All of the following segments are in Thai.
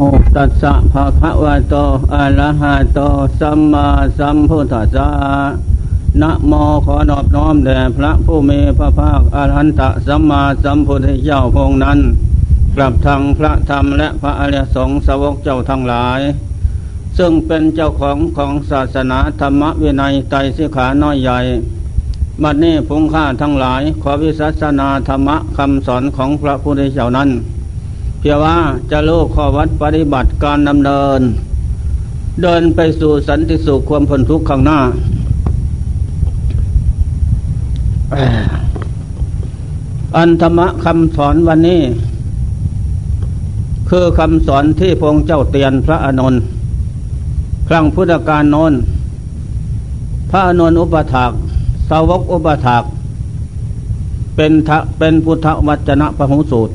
โอตัสสะภะคะวะโตอะระหะโตสัมมาสัมพุทธัสสะนะโมขอนอบน้อมแด่พระผู้มีพระภาคอรหันตสัมมาสัมพุทธเจ้าพงนั้น กลับทางพระธรรมและพระอริยสงฆ์สาวกเจ้าทั้งหลาย ซึ่งเป็นเจ้าของของศาสนาธรรมวินัยไตรสิขาน้อยใหญ่บัดนี้พงข้าทั้งหลาย ขอวิสัสนาธรรมะคำสอนของพระพุทธเจ้านั้น เพียงว่าจะลูกข้อวัดปฏิบัติการดำเนิน เดินไปสู่สันติสุขความพ้นทุกข์ข้างหน้า อันธรรมะคำสอนวันนี้ คือคำสอนที่พงเจ้าเตียนพระอานนท์ครั้งพุทธกาลนนพระอนนท์อุปถากสาวกอุปถากเป็นทะเป็นพุทธวัจนะพระหูสูตร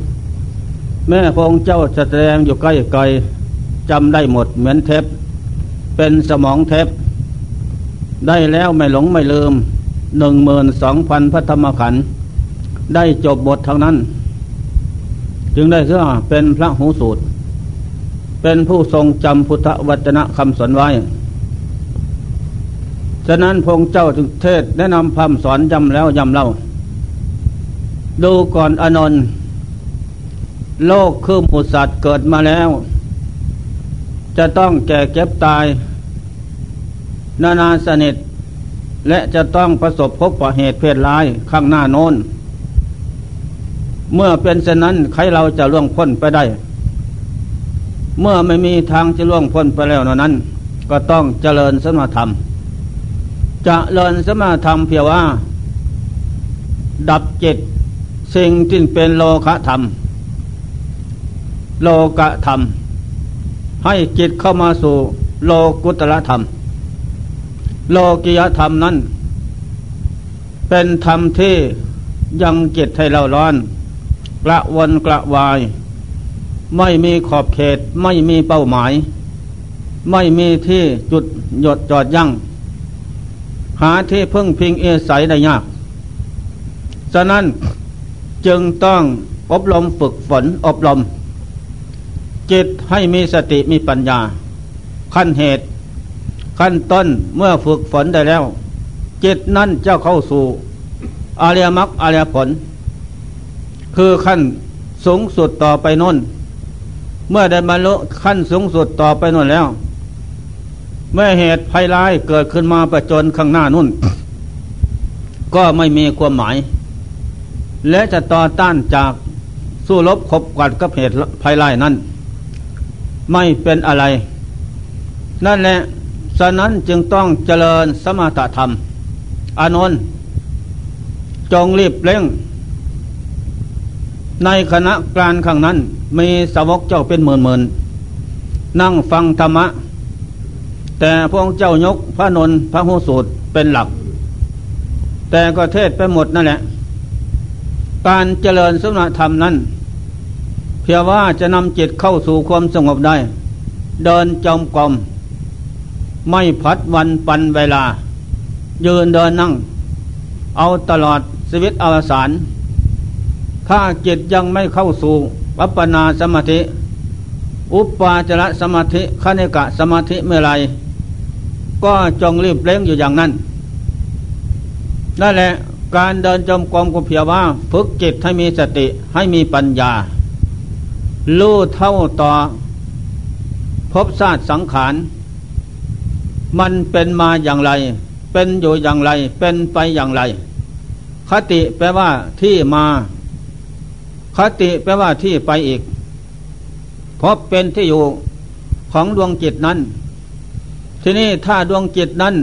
แม่พงเจ้าจแสดงอยู่ใกล้ไกลจำได้หมดเหมือนเทปเป็นสมองเทปได้แล้วไม่หลงไม่ลืมหนึ่งหมื่นสองพันพระธรรมขันธ์ได้จบบททั้งนั้น จึงได้เสื้อเป็นพระหูสูตร เป็นผู้ทรงจำพุทธวจนะคำสอนไว้ ฉะนั้นพงเจ้าจึงเทศแนะนำคำสอนย้ำแล้วย้ำเล่า ดูก่อนอนนท์ โลกคือหมูสัตว์เกิดมาแล้ว จะต้องแก่เก็บตาย นานาสนิท และจะต้องประสบพบประเหตุเพศร้ายข้างหน้าโน้น เมื่อเป็นเช่นนั้นใครเราจะล่วงพ้นไปได้ เมื่อไม่มีทางจะล่วงพ้นไปแล้วนั้น ก็ต้องเจริญสมาธรรมจะเริญสมาธรรมเพียงว่า ดับจิตสิ่งที่เป็นโลคะธรรม โลกะธรรม ให้จิตเข้ามาสู่โลกุตละธรรม โลกิยธรรมนั้น เป็นธรรมที่ยังจิตให้เราร้อน กระวนกระวาย ไม่มีขอบเขตไม่มีเป้าหมาย ไม่มีที่จุดหยดจอดยัง้งหาที่พึ่งพิงเอสัยได้ยาก ฉะนั้นจึงต้องอบรมฝึกฝนอบรม จิตให้มีสติมีปัญญา ขั้นเหตุ ขั้นต้นเมื่อฝึกฝนได้แล้ว จิตนั่นเจ้าเข้าสู่อาเรียมักอาเรียผล คือขั้นสูงสุดต่อไปน้น เมื่อได้บรรลุขั้นสูงสุดต่อไปน้นแล้ว เมื่อเหตุภัยร้ายเกิดขึ้นมาประจนข้างหน้านุ่น ก็ไม่มีความหมาย และจะต่อต้านจากสู้รบขบกัดกับเหตุภัยร้ายนั้น ไม่เป็นอะไร นั่นแหละฉะนั้นจึงต้องเจริญสมถธรรม อานนท์จงรีบเร่ง ในคณะการข้างนั้น มีสาวกเจ้าเป็นหมื่นหมื่นนั่งฟังธรรมะ แต่พวกเจ้ายกพระนนพระหูสูตรเป็นหลัก แต่ก็เทศไปหมดนั่นแหละ การเจริญสมณธรรมนั้น เพียงว่าจะนำจิตเข้าสู่ความสงบได้ เดินจมกรมไม่พัดวันปันเวลา ยืนเดินนั่ง เอาตลอดชีวิตอวสานถ้าจิตยังไม่เข้าสู่วัปนาสมาธิ อุปปาจระสมาธิขณิกะสมาธิเมื่อไรก็จงรีบเร่งอยู่อย่างนั้นนั่นแหละการเดินจมกรมก็เพียงว่า ฝึกจิตให้มีสติให้มีปัญญา รู้เท่าต่อพบศาสตร์สังขาร มันเป็นมาอย่างไร เป็นอยู่อย่างไร เป็นไปอย่างไร คติแปลว่าที่มา คติแปลว่าที่ไปอีก พบเป็นที่อยู่ของดวงจิตนั้น ทีนี้ถ้าดวงจิตนั้น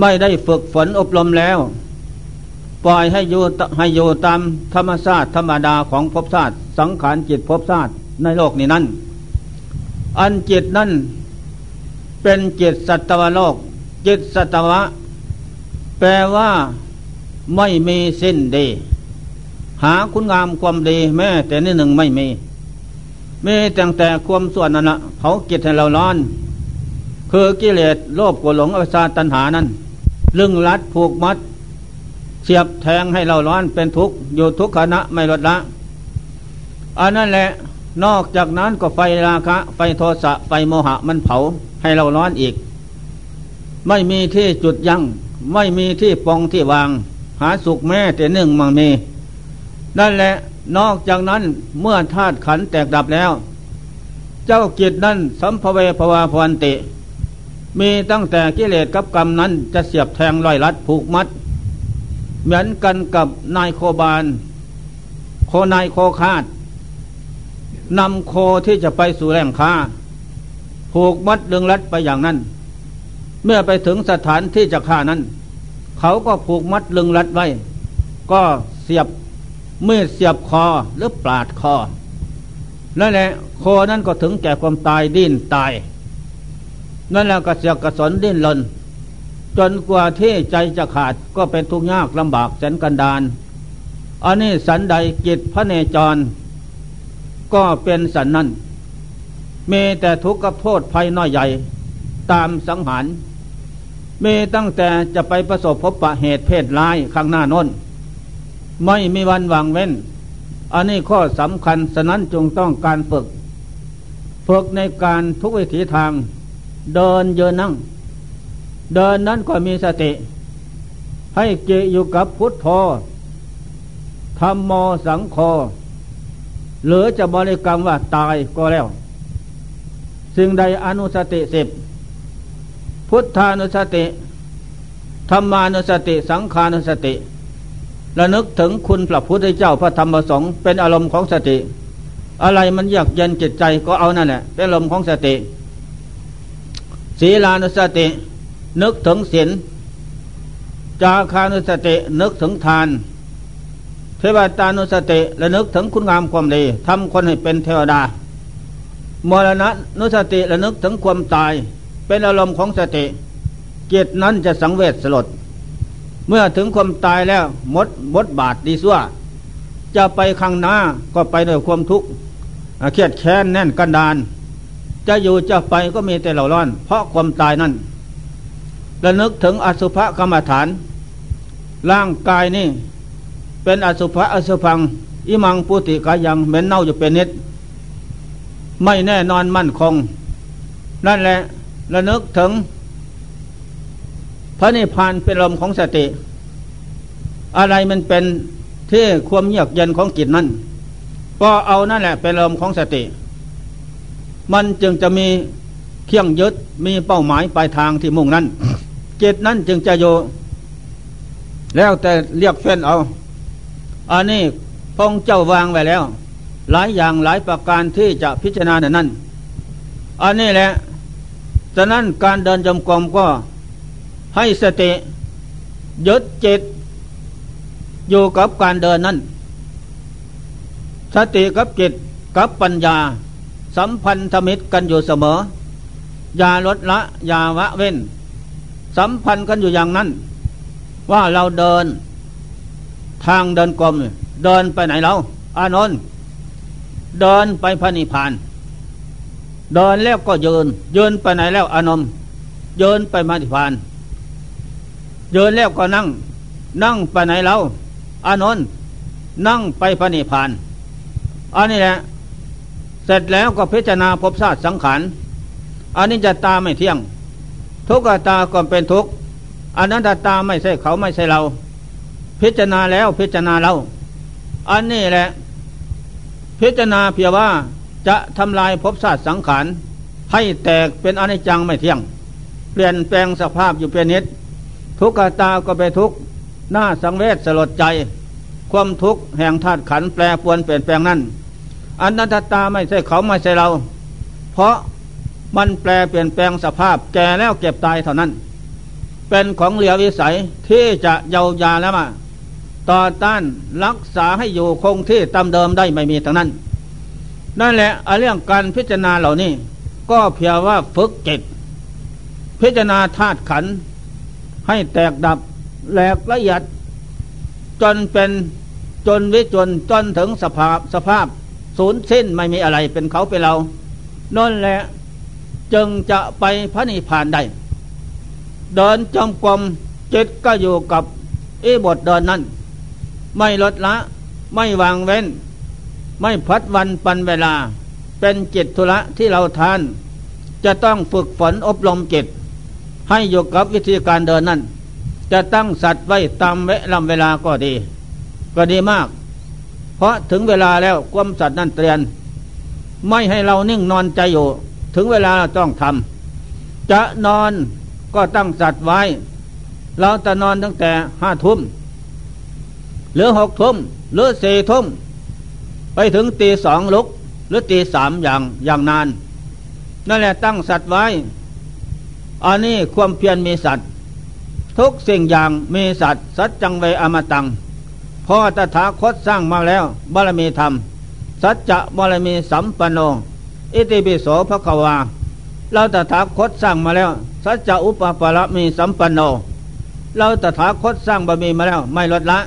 ไม่ได้ฝึกฝนอบรมแล้ว ปล่อยให้อยู่ให้อยู่ตามธรรมชาติธรรมดาของภพชาติ สังขารจิตภพชาติในโลกนี้นั้น อันจิตนั้นเป็นจิตสัตวโลก จิตสัตวะ แปลว่าไม่มีสิ้นดี หาคุณงามความดีแม้แต่นิดหนึ่งไม่มี มีแต่แต่ความส่วนนั้นละเขาจิตให้เราร้อน คือกิเลสโลภโกรหลงอวิชชาตัณหานั้น ลึงลัดผูกมัดเสียบแทงให้เราร้อนเป็นทุกข์อยู่ทุกขณะไม่ลดละ อันนั้นแหละนอกจากนั้นก็ไฟราคะ ไฟโทสะไฟโมหะมันเผาให้เราร้อนอีก ไม่มีที่จุดยัง้งไม่มีที่ปองที่วาง หาสุขแม่แต่หนึ่งมังมีนั่นแหละนอกจากนั้นเมื่อธาตุขันแตกดับแล้ว เจ้ากิจนั้นสัมภเวภวาพวันติ มีตั้งแต่กิเลสกับกรรมนั้นจะเสียบแทงลอยลัดผูกมัด เหมือนกันกับนายโคบาล โคนายโคคาด นำโคที่จะไปสู่แหล่งค้า ผูกมัดดึงรัดไปอย่างนั้น เมื่อไปถึงสถานที่จะฆ่านั้น เขาก็ผูกมัดลึงรัดไว้ ก็เสียบมือเสียบคอหรือปาดคอนั่นแหละโคนั้นก็ถึงแก่ความตายดิ้นตาย นั่นแหละกระเสียกกระสนดิ้นลนจนกว่าที่ใจจะขาดก็เป็นทุกข์ยากลำบากแสนกันดานอันนี้สันใดกิจพระเนจร ก็เป็นสันนั้นมีแต่ทุกข์กับโทษภัยน้อยใหญ่ ตามสังหารมีตั้งแต่จะไปประสบพบปะเหตุเพศร้ายข้างหน้านนไม่มีวันวางเว้น อันนี้ข้อสำคัญสนั้นจงต้องการฝึก ฝึกในการทุกวิถีทาง เดินเยืนนั่ง เดินนั้นก็มีสติ ให้เกอยู่กับพุทโธธรรมโมสังโฆ หรือจะบริกรรมว่าตายก็แล้ว สิ่งใดอนุสติสิบพุทธานุสติธรรมานุสติ สังขานุสติระนึกถึงคุณพระพุทธเจ้าพระธรรมประสงค์เป็นอารมณ์ของสติ อะไรมันอยากเย็นจิตใจก็เอานั่นแหละเป็นอารมณ์ของสติศีลานุสติ นึกถึงศีลจาคานุสตินึกถึงทาน เทวตานุสติและนึกถึงคุณงามความดีทำคนให้เป็นเทวดามรณะนุสติและนึกถึงความตาย เป็นอารมณ์ของสติจิตนั้นจะสังเวชสลด เมื่อถึงความตายแล้วมดบดบาทดีสั่วจะไปข้างหน้าก็ไปด้วยความทุกข์เครียดแค้นแน่นกันดาน จะอยู่จะไปก็มีแต่เหล่าร้อน เพราะความตายนั้นและนึกถึงอสุภกรรมฐาน ร่างกายนี่ เป็นอสุภะอสุพังอิมังปุติกายังเหม็นเน่าอยู่เป็นนิด ไม่แน่นอนมั่นคง นั่นแหละระนึกถึง พระนิพพานเป็นลมของสติ อะไรมันเป็นที่ความเยือกเย็นของจิตนั้นก็เอานั่นแหละเป็นลมของสติ มันจึงจะมีเครื่องยึดมีเป้าหมายปลายทางที่มุ่งนั้นจิตนั้นจึงจะโยแล้วแต่เรียกเฟ้นเอา อันนี้พงเจ้าวางไว้แล้ว หลายอย่างหลายประการที่จะพิจารณาในนั้นอันนี้แหละฉะนั้นการเดินจมกรมก็ให้สติยึดจิต อยู่กับการเดินนั้น สติกับจิตกับปัญญา สัมพันธมิตรกันอยู่เสมอ อย่าลดละอย่าวะเว้น สัมพันธ์กันอยู่อย่างนั้น ว่าเราเดิน ทางเดินกลมเดินไปไหนเราอานนท์เดินไปพระนิพพานเดินแล้วก็ยืนยืนไปไหนแล้วอานนท์ยืนไปพระนิพพานยืนแล้วก็นั่ง นั่งไปไหนเราอานนท์นั่งไปพระนิพพานอันนี้แหละ เสร็จแล้วก็พิจารณาภพชาติสังขารอันนี้จะตาไม่เที่ยง ทุกตาก็เป็นทุกอันนั้นตาไม่ใช่เขาไม่ใช่เรา พิจารณาแล้วพิจารณาเราอันนี้แหละ พิจารณาเพียงว่าจะทำลายภพศาสตร์สังขารให้แตกเป็นอนิจจังไม่เที่ยง เปลี่ยนแปลงสภาพอยู่เป็นนิด ทุกขตาก็ไปทุกหน้าสังเวชสลดใจ ความทุกข์แห่งธาตุขันแปรปวนเปลี่ยนแปลงนั้นอันนันตาไม่ใช่เขาไม่ใช่เรา เพราะมันแปลเปลี่ยนแปลงสภาพแก่แล้วเก็บตายเท่านั้น เป็นของเหลียววิสัยที่จะเยาวยาแล้วมา ต่อต้านรักษาให้อยู่คงที่ตามเดิมได้ไม่มีทั้งนั้น นั่นแหละเรื่องการพิจารณาเหล่านี้ ก็เพียงว่าฝึกจิต พิจารณาธาตุขันให้แตกดับแหลกละเอียด จนเป็นจนวิจนจนถึงสภาพสภาพศูนย์สิ้นไม่มีอะไรเป็นเขาเป็นเรานั่นแหละจึงจะไปพระนิพพานได้ เดินจมกรมจิตก็อยู่กับอีบทเดินนั้น ไม่ลดละ ไม่วางเว้น ไม่พัดวันปันเวลา เป็นจิตธุระที่เราทาน จะต้องฝึกฝนอบรมจิต ให้อยู่กับวิธีการเดินนั่นจะตั้งสัตว์ไว้ตามเวลาเวลาก็ดี ก็ดีมาก เพราะถึงเวลาแล้วความสัตว์นั่นเตือน ไม่ให้เรานิ่งนอนใจอยู่ ถึงเวลาเราต้องทำจะนอนก็ตั้งสัตว์ไว้ เราจะนอนตั้งแต่ห้าทุ่ม หรือหกทุ่มหรือสี่ทุ่มไปถึงตีสองลุก หรือตีสามอย่างอย่างนาน นั่นแหละตั้งสัตว์ไว้ อันนี้ความเพียรมีสัตว์ ทุกสิ่งอย่างมีสัตว์ สัจจังเวอมตังพ่อตถาคตสร้างมาแล้วบารมีธรรม สัจจะบารมีสัมปันโน อิติปิโสภควา เราตถาคตสร้างมาแล้ว สัจจะอุปปารมีสัมปันโน เราตถาคตสร้างบารมีมาแล้วไม่ลดละ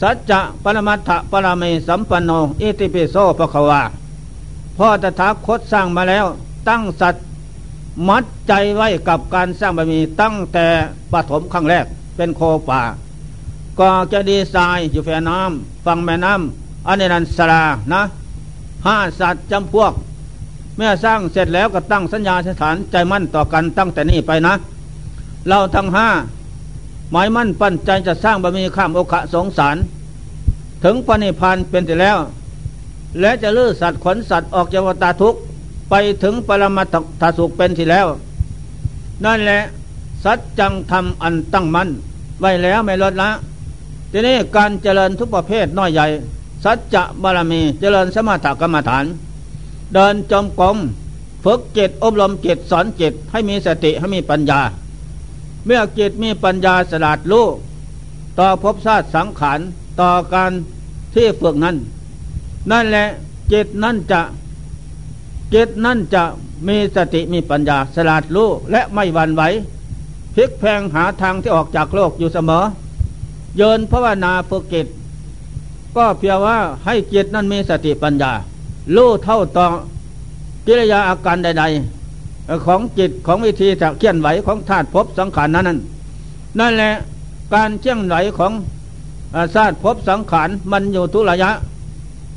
สัจจะปรมัตถะปรเมสัมปันโนอิติปิโสภควาพ่อตถาคตสร้างมาแล้ว ตั้งสัตมัดใจไว้กับการสร้างบารมีตั้งแต่ปฐมครั้งแรกเป็นโคป่าก็จะดีทรายอยู่แฝน้ำฟังแม่น้ำอันนี้นันสลานะห้าสัตว์จำพวก เมื่อสร้างเสร็จแล้วก็ตั้งสัญญาสถานใจมั่นต่อกันตั้งแต่นี้ไปนะ เราทั้งห้า หมายมั่นปั้นใจจะสร้างบารมีข้ามโอคะสงสาร ถึงปณิพานเป็นที่แล้ว และจะลื้อสัตว์ขนสัตว์ออกจากวัฏทุกข์ไปถึงปรมาถสุขเป็นที่แล้ว นั่นแหละสัจจังทำอันตั้งมัน่นไว้แล้วไม่ลดละทีนี้การเจริญทุกประเภทน้อยใหญ่ สัจจะบารมีเจริญสมถกรรมฐาน เดินจมกรมฝึกจิตอบรมจิตสอนจิตให้มีสติให้มีปัญญา เมื่อจิตมีปัญญาสลาดรู้ต่อภพชาติสังขารต่อการที่ฝึกนั้น นั่นแหละจิตนั่นจะจิตนั่นจะมีสติมีปัญญาสลาดรู้และไม่หวั่นไหวพลิกแพงหาทางที่ออกจากโลกอยู่เสมอ เยินภาวนาฝึกจิตก็เพียงว่าให้จิตนั้นมีสติปัญญารู้เท่าต่อกิริยาอาการใด ๆ ของจิตของวิธีจะเคลื่อนไหวของธาตุภพสังขารนั้นนั่นนั่นแหละการเคลื่อนไหวของธาตุภพสังขารมันอยู่ทุระยะ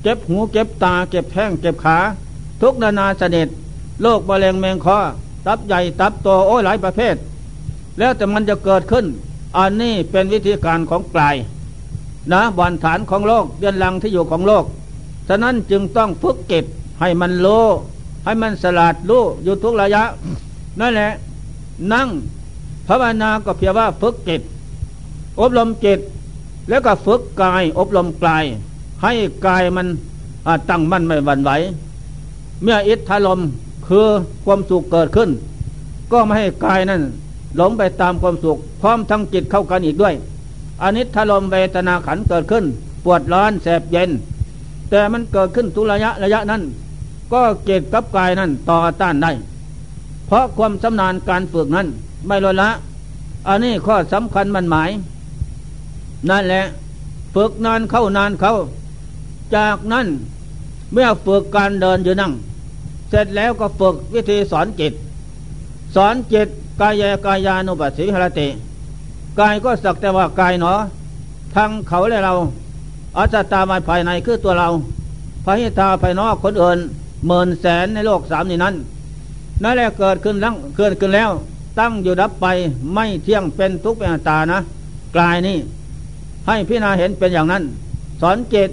เก็บหูเก็บตาเก็บแข้งเก็บขา ทุกนานาเสด็จโรคมะเร็งแมงคอตับใหญ่ตับโตโอ้ยหลายประเภท แล้วแต่มันจะเกิดขึ้น อันนี้เป็นวิธีการของกลายนะบานฐานของโลกเดือนลังที่อยู่ของโลก ฉะนั้นจึงต้องฝึกเก็บให้มันโล ให้มันสลัดรู้อยู่ทุกระยะ นั่นแหละ นั่งภาวนาก็เพียงว่าฝึกจิต อบรมจิต แล้วก็ฝึกกาย อบรมกาย ให้กายมันตั้งมั่นไม่หวั่นไหว เมื่ออิทธาลมคือความสุขเกิดขึ้น ก็ไม่ให้กายนั้นหลงไปตามความสุข พร้อมทั้งจิตเข้ากันอีกด้วยอนิทลมเวทนาขันเกิดขึ้น ปวดร้อนแสบเย็น แต่มันเกิดขึ้นทุระยะระยะนั้น ก็เกตกับกายนั้นต่อต้านได้ เพราะความสำนานการฝึกนั้น ไม่ลดละ อันนี้ข้อสำคัญมันหมาย นั่นแหละ ฝึกนานเข้านานเข้า จากนั้นเมื่อฝึกการเดินอยู่นั่ง เสร็จแล้วก็ฝึกวิธีสอนจิต สอนจิตกายกายานุปัสสิหรติกายก็สักแต่ว่ากายเนาะทั้งเขาและเราอัตตามาภายในคือตัวเราพระหิตาภายนอกคนอื่น หมื่นแสนในโลกสามนี้นั้นนั่นแหละเกิดขึ้นแล้วเกิดขึ้นแล้ว ตั้งอยู่ดับไปไม่เที่ยงเป็นทุกข์เป็นตานะ กลายนี้ให้พิจารณาเห็นเป็นอย่างนั้น สอนจิต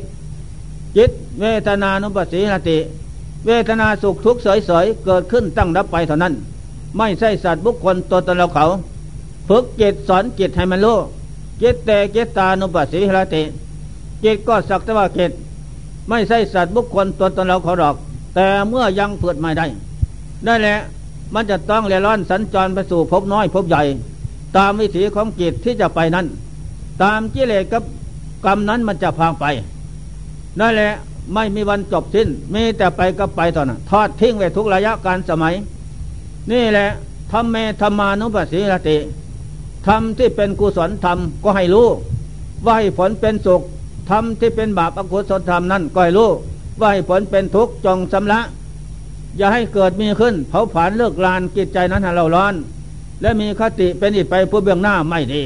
จิตเวทนานุปัสสีนติ เวทนาสุขทุกข์เสยๆเกิดขึ้นตั้งดับไปเท่านั้น ไม่ใช่สัตว์บุคคลตัวตนเราเขาฝึกจิตสอนจิตให้มันรู้จิตแต่จิตตานุปัสสีนติจิตก็สักแต่ว่าจิตไม่ใช่สัตว์บุคคลตัวตนเราเขาดอก แต่เมื่อยังเปิดไม่ได้ ได้แหละ มันจะต้องเลี้ร่อนสัญจรไปสู่พบน้อยพบใหญ่ ตามวิถีของจิตที่จะไปนั้น ตามกิเลสกับกรรมนั้นมันจะพางไปนั่นแหละไม่มีวันจบสิ้น มีแต่ไปก็ไปตอนนั้นทอดทิ้งไว้ทุกระยะการสมัย นี่แหละทำเมธรรมานุปัสสิรติทำที่เป็นกุศลธรรมก็ให้รู้ ว่าให้ผลเป็นสุขทำที่เป็นบาปอกุศลธรรมนั้นก็ให้รู้ ว่าให้ผลเป็นทุกข์จงสำละ อย่าให้เกิดมีขึ้น เผาผลาญเลิกลานกิจใจนั้นให้เราร้อน และมีคติเป็นอิดไปผู้เบื้องหน้าไม่ดี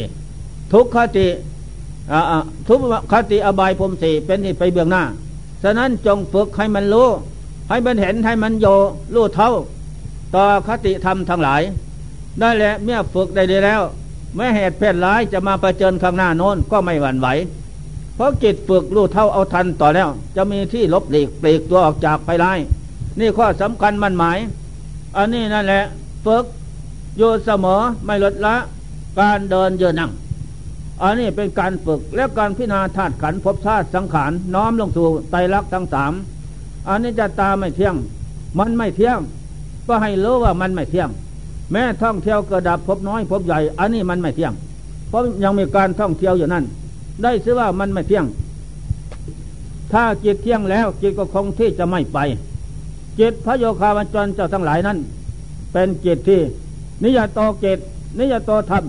ทุกขติทุกขติอบายพรมสีเป็นอิดไปเบื้องหน้า ฉะนั้นจงฝึกให้มันรู้ ให้มันเห็นให้มันโยรู้เท่า ต่อคติธรรมทั้งหลายได้แหละเมื่อฝึกได้ดีแล้วแม้เหตุเพศร้ายจะมาประเจิญข้างหน้าโน้นก็ไม่หวั่นไหว ราะจิตฝึกรู้เท่าเอาทันต่อแล้ว จะมีที่ลบหลีกปลีกตัวออกจากไปร้ายนี่ข้อสำคัญมันหมาย อันนี้นั่นแหละฝึกอยู่เสมอไม่ลดละ การเดินเยืนนั่ง อันนี้เป็นการฝึกและการพิจารณาธาตุขันพบชาติสังขารน้อมลงสู่ไตรลักษณ์ทั้งสามอันนี้จะตาไม่เที่ยง มันไม่เที่ยง ก็ให้รู้ว่ามันไม่เที่ยง แม้ท่องเที่ยวกระดับพบน้อยพบใหญ่ อันนี้มันไม่เที่ยง เพราะยังมีการท่องเที่ยวอยู่นั่น ได้ซื้อว่ามันไม่เที่ยง ถ้าจิตเที่ยงแล้วจิตก็คงที่จะไม่ไป จิตพระโยคาวันจรเจ้าทั้งหลายนั้น เป็นจิตที่ นิยตโตเกตนิยตโตธรรม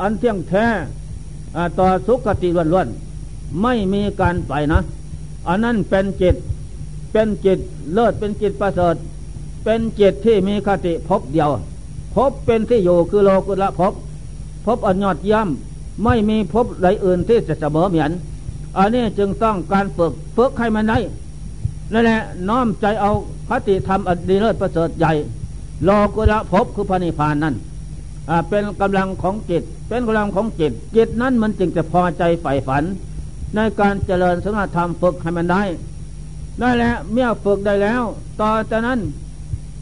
อันเที่ยงแท้ต่อสุขติล้วนๆไม่มีการไปนะ อันนั้นเป็นจิตเป็นจิตเลิศเป็นจิตประเสริฐ เป็นจิตที่มีคติพบเดียว พบเป็นที่อยู่คือโลกุละพบ พบอันยอดย่ำ ไม่มีพบใดอื่นที่จะเสมอเหมือนอันนี้จึงต้องการฝึกฝึกให้มันได้นั่นแหละน้อมใจเอาคติธรรมอดีเลิศประเสริฐใหญ่โลกุละพบคือพระนิพพานนั้นเป็นกำลังของจิต เป็นกำลังของจิต จิตนั้นมันจึงจะพอใจใฝ่ฝัน ในการเจริญสมาธรรมฝึกให้มันได้นั่นแหละเมื่อฝึกได้แล้ว ต่อจากนั้น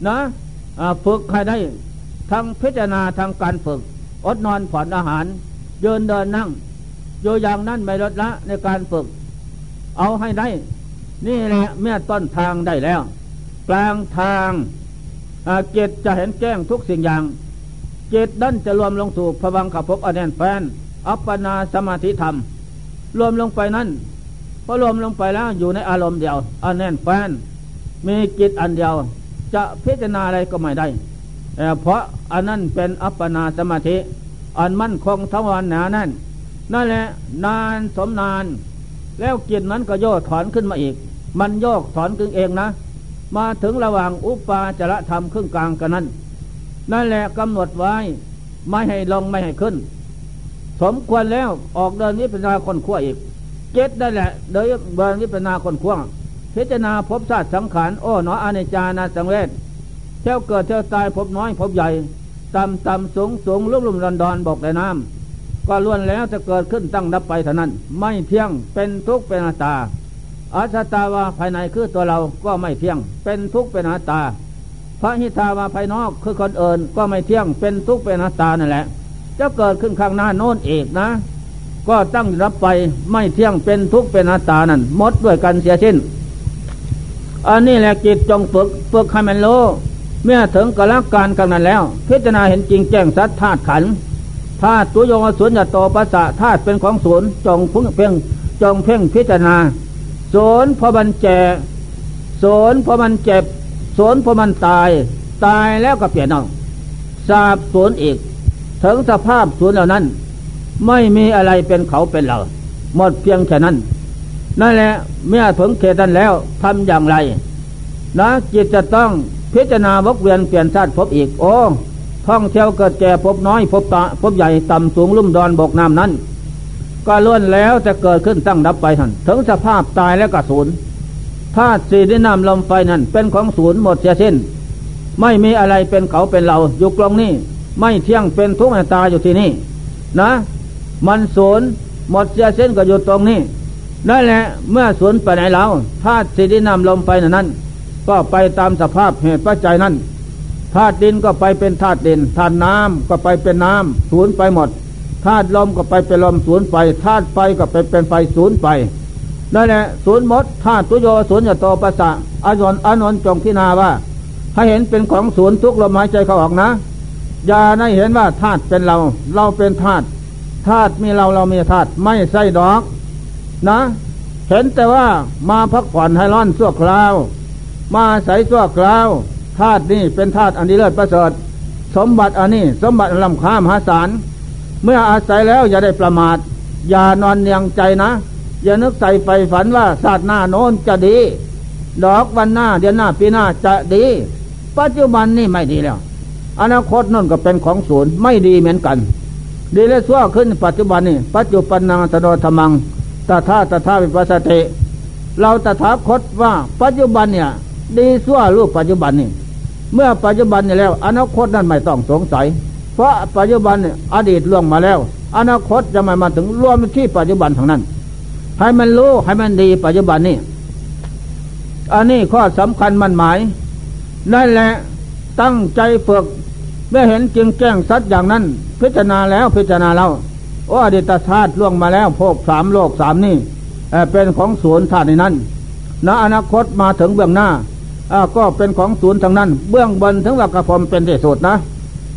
นะฝึกให้ได้ทั้งพิจารณาทางการฝึก อดนอนผ่อนอาหาร เดินเดินนั่งโยอย่างนั้นไม่ลดละในการฝึก เอาให้ได้ นี่แหละเมื่อต้นทางได้แล้ว กลางทางเจตจะเห็นแจ้งทุกสิ่งอย่าง เจตดันจะรวมลงสู่พวังขับพบอเนนแฟน อัปปนาสมาธิธรรม รวมลงไปนั้นพอรวมลงไปแล้วอยู่ในอารมณ์เดียวอันแน่นแฟน มีจิตอันเดียว จะพิจารณาอะไรก็ไม่ได้เพราะอันนั้นเป็นอัปปนาสมาธิ อันมั่นคงทวารหนานั่นนั่นแหละนานสมนาน แล้วจิตนั้นก็โยกถอนขึ้นมาอีก มันโยกถอนขึ้นเองนะ มาถึงระหว่างอุปาจระธรรมครึ่งกลางกันนั้น นั่นแหละกำหนดไว้ ไม่ให้ลงไม่ให้ขึ้น สมควรแล้วออกเดินนี้เป็นนาคนขั้วอีก เจ็ดได้แหละโดยเบอร์นี้เป็นนาคนควพิจารณาพบชาติสังขารโอ้หนออเนจานาสังเวชเที่ยวเกิดเที่ยวตายพบน้อยพบใหญ่ ต่ำต่ำสูงสูงลุ่มลุ่มดอนดอนบอกในน้ำก็ล้วนแล้วจะเกิดขึ้นตั้งดับไปเท่านั้น ไม่เที่ยงเป็นทุกข์เป็นอนัตตาอาชตาวาภายในคือตัวเราก็ไม่เที่ยง เป็นทุกข์เป็นอนัตตาพระหิทาวาภายนอกคือคนเอิญก็ไม่เที่ยงเป็นทุกข์เป็นอนัตตานั่นแหละ จะเกิดขึ้นข้างหน้าโน้นเอกนะ ก็ตั้งรับไปไม่เที่ยงเป็นทุกข์เป็นอัตตานั่นหมดด้วยกันเสียสิ้นอันนี้แหละจิตจงฝึกฝึกให้มันโล เมื่อถึงกลักการกันนั้นแล้ว พิจารณาเห็นจริงแจ้งสัตธาตุขันธาตุตัวโยงสุญญโตปัสสะธาตุเป็นของศูนย์จงพึ่งเพ่งจงเพ่งพิจารณาศูนย์พอมันแก่ศูนย์พอมันเจ็บศูนย์พอมันตาย ตายแล้วก็เปลี่ยนเอาสาบศูนย์อีก ถึงสภาพศูนย์เหล่านั้น ไม่มีอะไรเป็นเขาเป็นเราหมดเพียงแค่นั้น นั่นแหละเมื่อถึงเขตนั้นแล้วทำอย่างไร นะจิตจะต้อง พิจารณาวกเวียนเปลี่ยนชาติพบอีก โอ้ท่องเที่ยวเกิดแก่พบน้อยพบตาพบใหญ่ต่ำสูงลุ่มดอนบกน้ำนั้น ก็ล้วนแล้วจะเกิดขึ้นตั้งดับไปทันถึงสภาพตายแล้วก็ศูนธาตุสี่ดินน้ำลมไฟนั้นเป็นของศูนย์หมดเสียสิ้น ไม่มีอะไรเป็นเขาเป็นเราอยู่กลงนี้ ไม่เที่ยงเป็นทุกข์ตาอยู่ที่นี่ นะ มันศูนย์หมดเสียเส้นก็อยู่ตรงนี้นั่นแหละเมื่อศูนย์ไปไหนแล้วธาตุสี่ดินนำลมไปนั้น ก็ไปตามสภาพเหตุปัจจัยนั้นธาตุดินก็ไปเป็นธาตุดินธาตุน้ำก็ไปเป็นน้ำศูนย์ไปหมดธาตุลมก็ไปเป็นลมศูนย์ไปธาตุไฟก็ไปเป็นไฟศูนย์ไปนั่นแหละศูนย์หมดธาตุตุโยศูนย์ยโตปัสสะอานนอานนจงพินาว่าให้เห็นเป็นของศูนย์ทุกลมหายใจเขาออกนะอย่าได้เห็นว่าธาตุเป็นเรา เราเป็นธาตุธาตุมีเราเรามีธาตุไม่ใช่ดอก นะ เห็นแต่ว่ามาพักผ่อนให้ร้อนชั่วคราว มาใส่ชั่วคราวธาตุนี่เป็นธาตุอันดีเลิศประเสริฐสมบัติอันนี้สมบัติลำค้ามหาศาลเมื่ออาศัยแล้วอย่าได้ประมาท อย่านอนเนียงใจนะ อย่านึกใส่ไฟฝันว่าศาสตร์หน้าโน้นจะดี ดอกวันหน้าเดือนหน้าปีหน้าจะดี ปัจจุบันนี่ไม่ดีแล้ว อนาคตนั่นก็เป็นของศูนย์ไม่ดีเหมือนกัน ดีและชั่วขึ้นปัจจุบันนี่ปัจจุบันนางตโนธรรมังตถาตถาวิปัสสติ เราตถาคตว่าปัจจุบันเนี่ย ดีสั่วรูปปัจจุบันนี่เมื่อปัจจุบันนี่แล้ว อนาคตนั้นไม่ต้องสงสัย เพราะปัจจุบันเนี่ยอดีตล่วงมาแล้ว อนาคตจะไมามาถึงรวมที่ปัจจุบันทางนั้น ให้มันรู้ให้มันดีปัจจุบันนี่อันนี้ข้อสำคัญมันหมายนั่นแหละตั้งใจฝึกเมื่อเห็นจริงแจ้งสัตว์อย่างนั้น พิจารณาแล้วพิจารณาแล้วโอ้อดีตชาติล่วงมาแล้วพบสามโลกสามนี่เป็นของศูนย์ธาตุในนั้นณอนาคตมาถึงเบื้องหน้า ก็เป็นของศูนย์ทางนั้น เบื้องบนถึงว่ากระพรมเป็นที่สุดนะ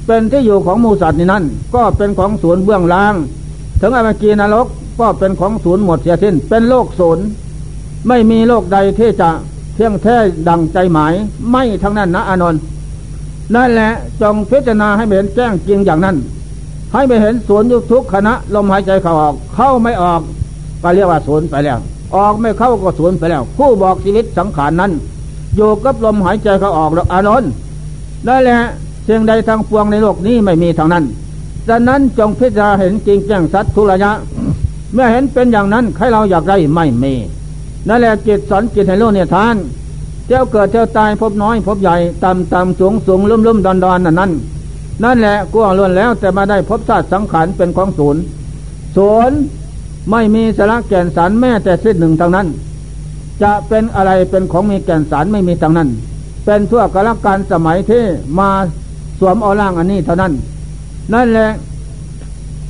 เป็นที่อยู่ของมูสัตว์ในนั้นก็เป็นของศูนย์เบื้องล่าง ถึงอเมกีนรกก็เป็นของศูนย์หมดเสียสิ้น เป็นโลกศูนย์ไม่มีโลกใดที่จะเที่ยงแท้ดังใจหมาย ไม่ทั้งนั้นนะอานนท์นั่นแหละจงพิจารณาให้เห็นแจ้งจริงอย่างนั้น ให้ไปเห็นศูนย์ยุทุกขณะลมหายใจเข้าออก เข้าไม่ออกก็เรียกว่าศูนย์ไปแล้ว ออกไม่เข้าก็ศูนย์ไปแล้ว ผู้บอกชีวิตสังขารนั้น อยู่กับลมหายใจเขาออกแล้วอานนท์นั่นแหละเสียงใดทางปวงในโลกนี้ไม่มีทางนั้นดังนั้นจงพิจารณาเห็นจริงแจ้งสัตว์ทุระยะ เมื่อเห็นเป็นอย่างนั้นใครเราอยากได้ไม่มีนั่นแหละจิตสอนจิตให้โลเนี่ยทานเจ้าเกิดเจ้าตายพบน้อยพบใหญ่ต่ำต่ำสูงสูงลุ่มลุ่มดอนดอนนั่นนั่นนั่นแหละกลัวล้วนแล้วแต่มาได้พบชาติสังขารเป็นของศูนย์ศูนย์ไม่มีสาระแก่นสารแม้แต่สิ้นหนึ่งทางนั้น จะเป็นอะไรเป็นของมีแก่นสารไม่มีทางนั้น เป็นทั่วกาลการสมัยที่มาสวมเอาล่างอันนี้เท่านั้น นั่นแหละ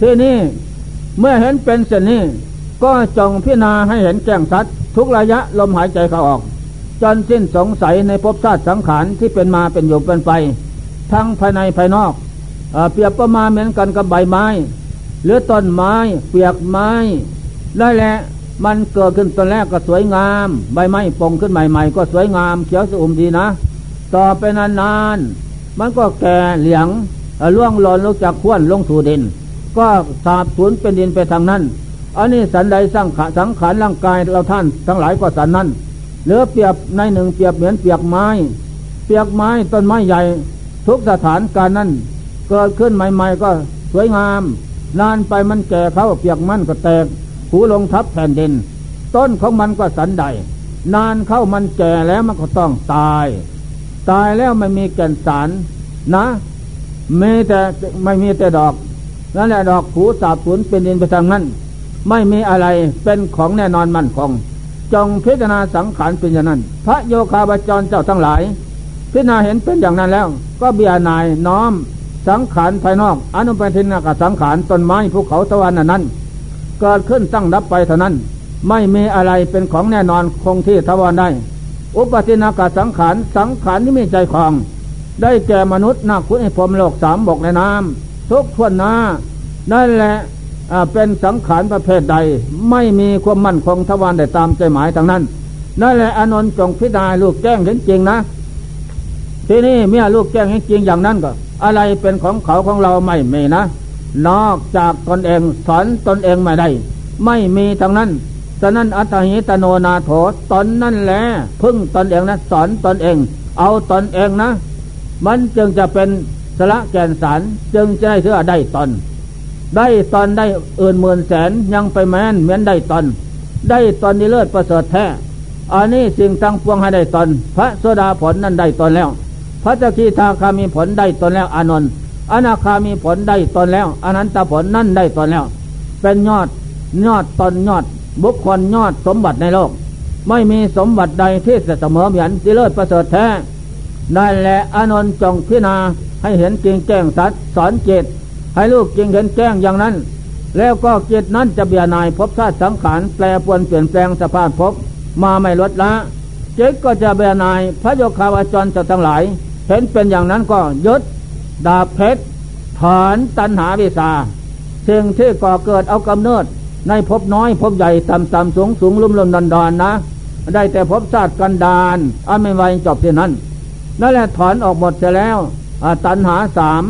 ที่นี่เมื่อเห็นเป็นเช่นนี้ ก็จงพิจารณาให้เห็นแจ้งสัตว์ทุกระยะลมหายใจเขาออก จนสิ้นสงสัยในภพชาติสังขารที่เป็นมาเป็นอยู่เป็นไป ทั้งภายในภายนอกเเปรียบประมาณเหมือนกันกับใบไม้ หรือต้นไม้ เปียกไม้ได้แหละ มันเกิดขึ้นตอนแรกก็สวยงาม ใบไม้ปงขึ้นใหม่ๆ ก็สวยงาม เขียวสุมดีนะ ต่อไปนานๆ มันก็แก่เหลียงล่วงหล่นลงจากข้วนลงสู่ดิน ก็สาบสูญเป็นดินไปทางนั้น อันนี้สันใดสร้างสังขารร่างกายเราท่านทั้งหลายก็สันนั้นเหลือเปียบในหนึ่งเปียบเหมือนเปียกไม้ เปียกไม้ต้นไม้ใหญ่ ทุกสถานการนั้นเกิดขึ้นใหม่ ๆ ก็สวยงาม นานไปมันแก่เขาเปียกมันก็แตก หูลงทับแผ่นดิน ต้นของมันก็สันใด นานเข้ามันแก่แล้วมันก็ต้องตาย ตายแล้วไม่มีแก่นสารนะมีแต่ไม่มีแต่ดอกนั่นแหละดอกผูสาบสูญเป็นดินไปทางนั้น ไม่มีอะไรเป็นของแน่นอนมั่นคงจงพิจารณาสังขารเป็นอย่างนั้น พระโยคาบาจรเจ้าทั้งหลาย พิจารณาเห็นเป็นอย่างนั้นแล้ว ก็เบียนายน้อมสังขารภายนอก อนุปทินากับสังขารต้นไม้ภูเขาตะวันนั้น เกิดขึ้นตั้งดับไปเท่านั้น ไม่มีอะไรเป็นของแน่นอนคงที่ทวารได้ อุปตินากาสังขารสังขารที่มีใจคลอง ได้แก่มนุษย์นาคุณให้พรมโลกสามบกในน้ำทุกทวนนานั่นแหละเป็นสังขารประเภทใด ไม่มีความมั่นคงทวารได้ตามใจหมายทางนั้นนั่นแหละอนนท์จงพิจารณาลูกแจ้งเห็นจริงนะ ทีนี้เมื่อลูกแจ้งเห็นจริงอย่างนั้นก็ อะไรเป็นของเขาของเราไม่มีนะ นอกจากตนเองสอนตนเองไม่ได้ ไม่มีทางนั้นฉะนั้นอัตหิตโนนาโถตนนั่นแหละพึ่งตนเองนะสอนตนเอง เอาตนเองนะ มันจึงจะเป็นสละแก่นสารจึงจะได้เชื่อได้ตน ได้ตอนได้เอื่นหมื่นแสนยังไปแม้นเหมือนได้ตน ได้ตอนนี้เลิศประเสริฐแท้อันนี้สิ่งตั้งปวงให้ได้ตน พระโสดาผลนั้นได้ตนแล้ว พระจักขีทาคามีผลได้ตนแล้วอานนท์ อนาคามีผลได้ตนแล้วอนันตผลนั่นได้ตนแล้ว เป็นยอดยอดตนยอด บุคคลยอดสมบัติในโลก ไม่มีสมบัติใดที่จะเสมอเหมือนสิเลิศประเสริฐแท้นั่นแหละอนนท์จงพิณาให้เห็นจริงแจ้งสัตว์สอนจิตให้ลูกจริงเห็นแจ้งอย่างนั้น แล้วก็จิตนั้นจะเบียนายพบชาติสังขารแปรปวนเปลี่ยนแปลงสภาพพบมาไม่ลดละเจตก็จะเบียนายพระโยคาวาจรจะทั้งหลาย เห็นเป็นอย่างนั้นก็ยึด ดาบเพชรถอนตัณหาวิสาสิ่งที่ก่อเกิดเอากำเนิด ในภพน้อยภพใหญ่ต่ำต่ำสูงสูงลุ่มลุ่มดอนดอนนะ ได้แต่ภพชาติกันดานอันไม่ไวจบที่นั้นนั่นแหละถอนออกหมดเสียแล้วตัณหาสาม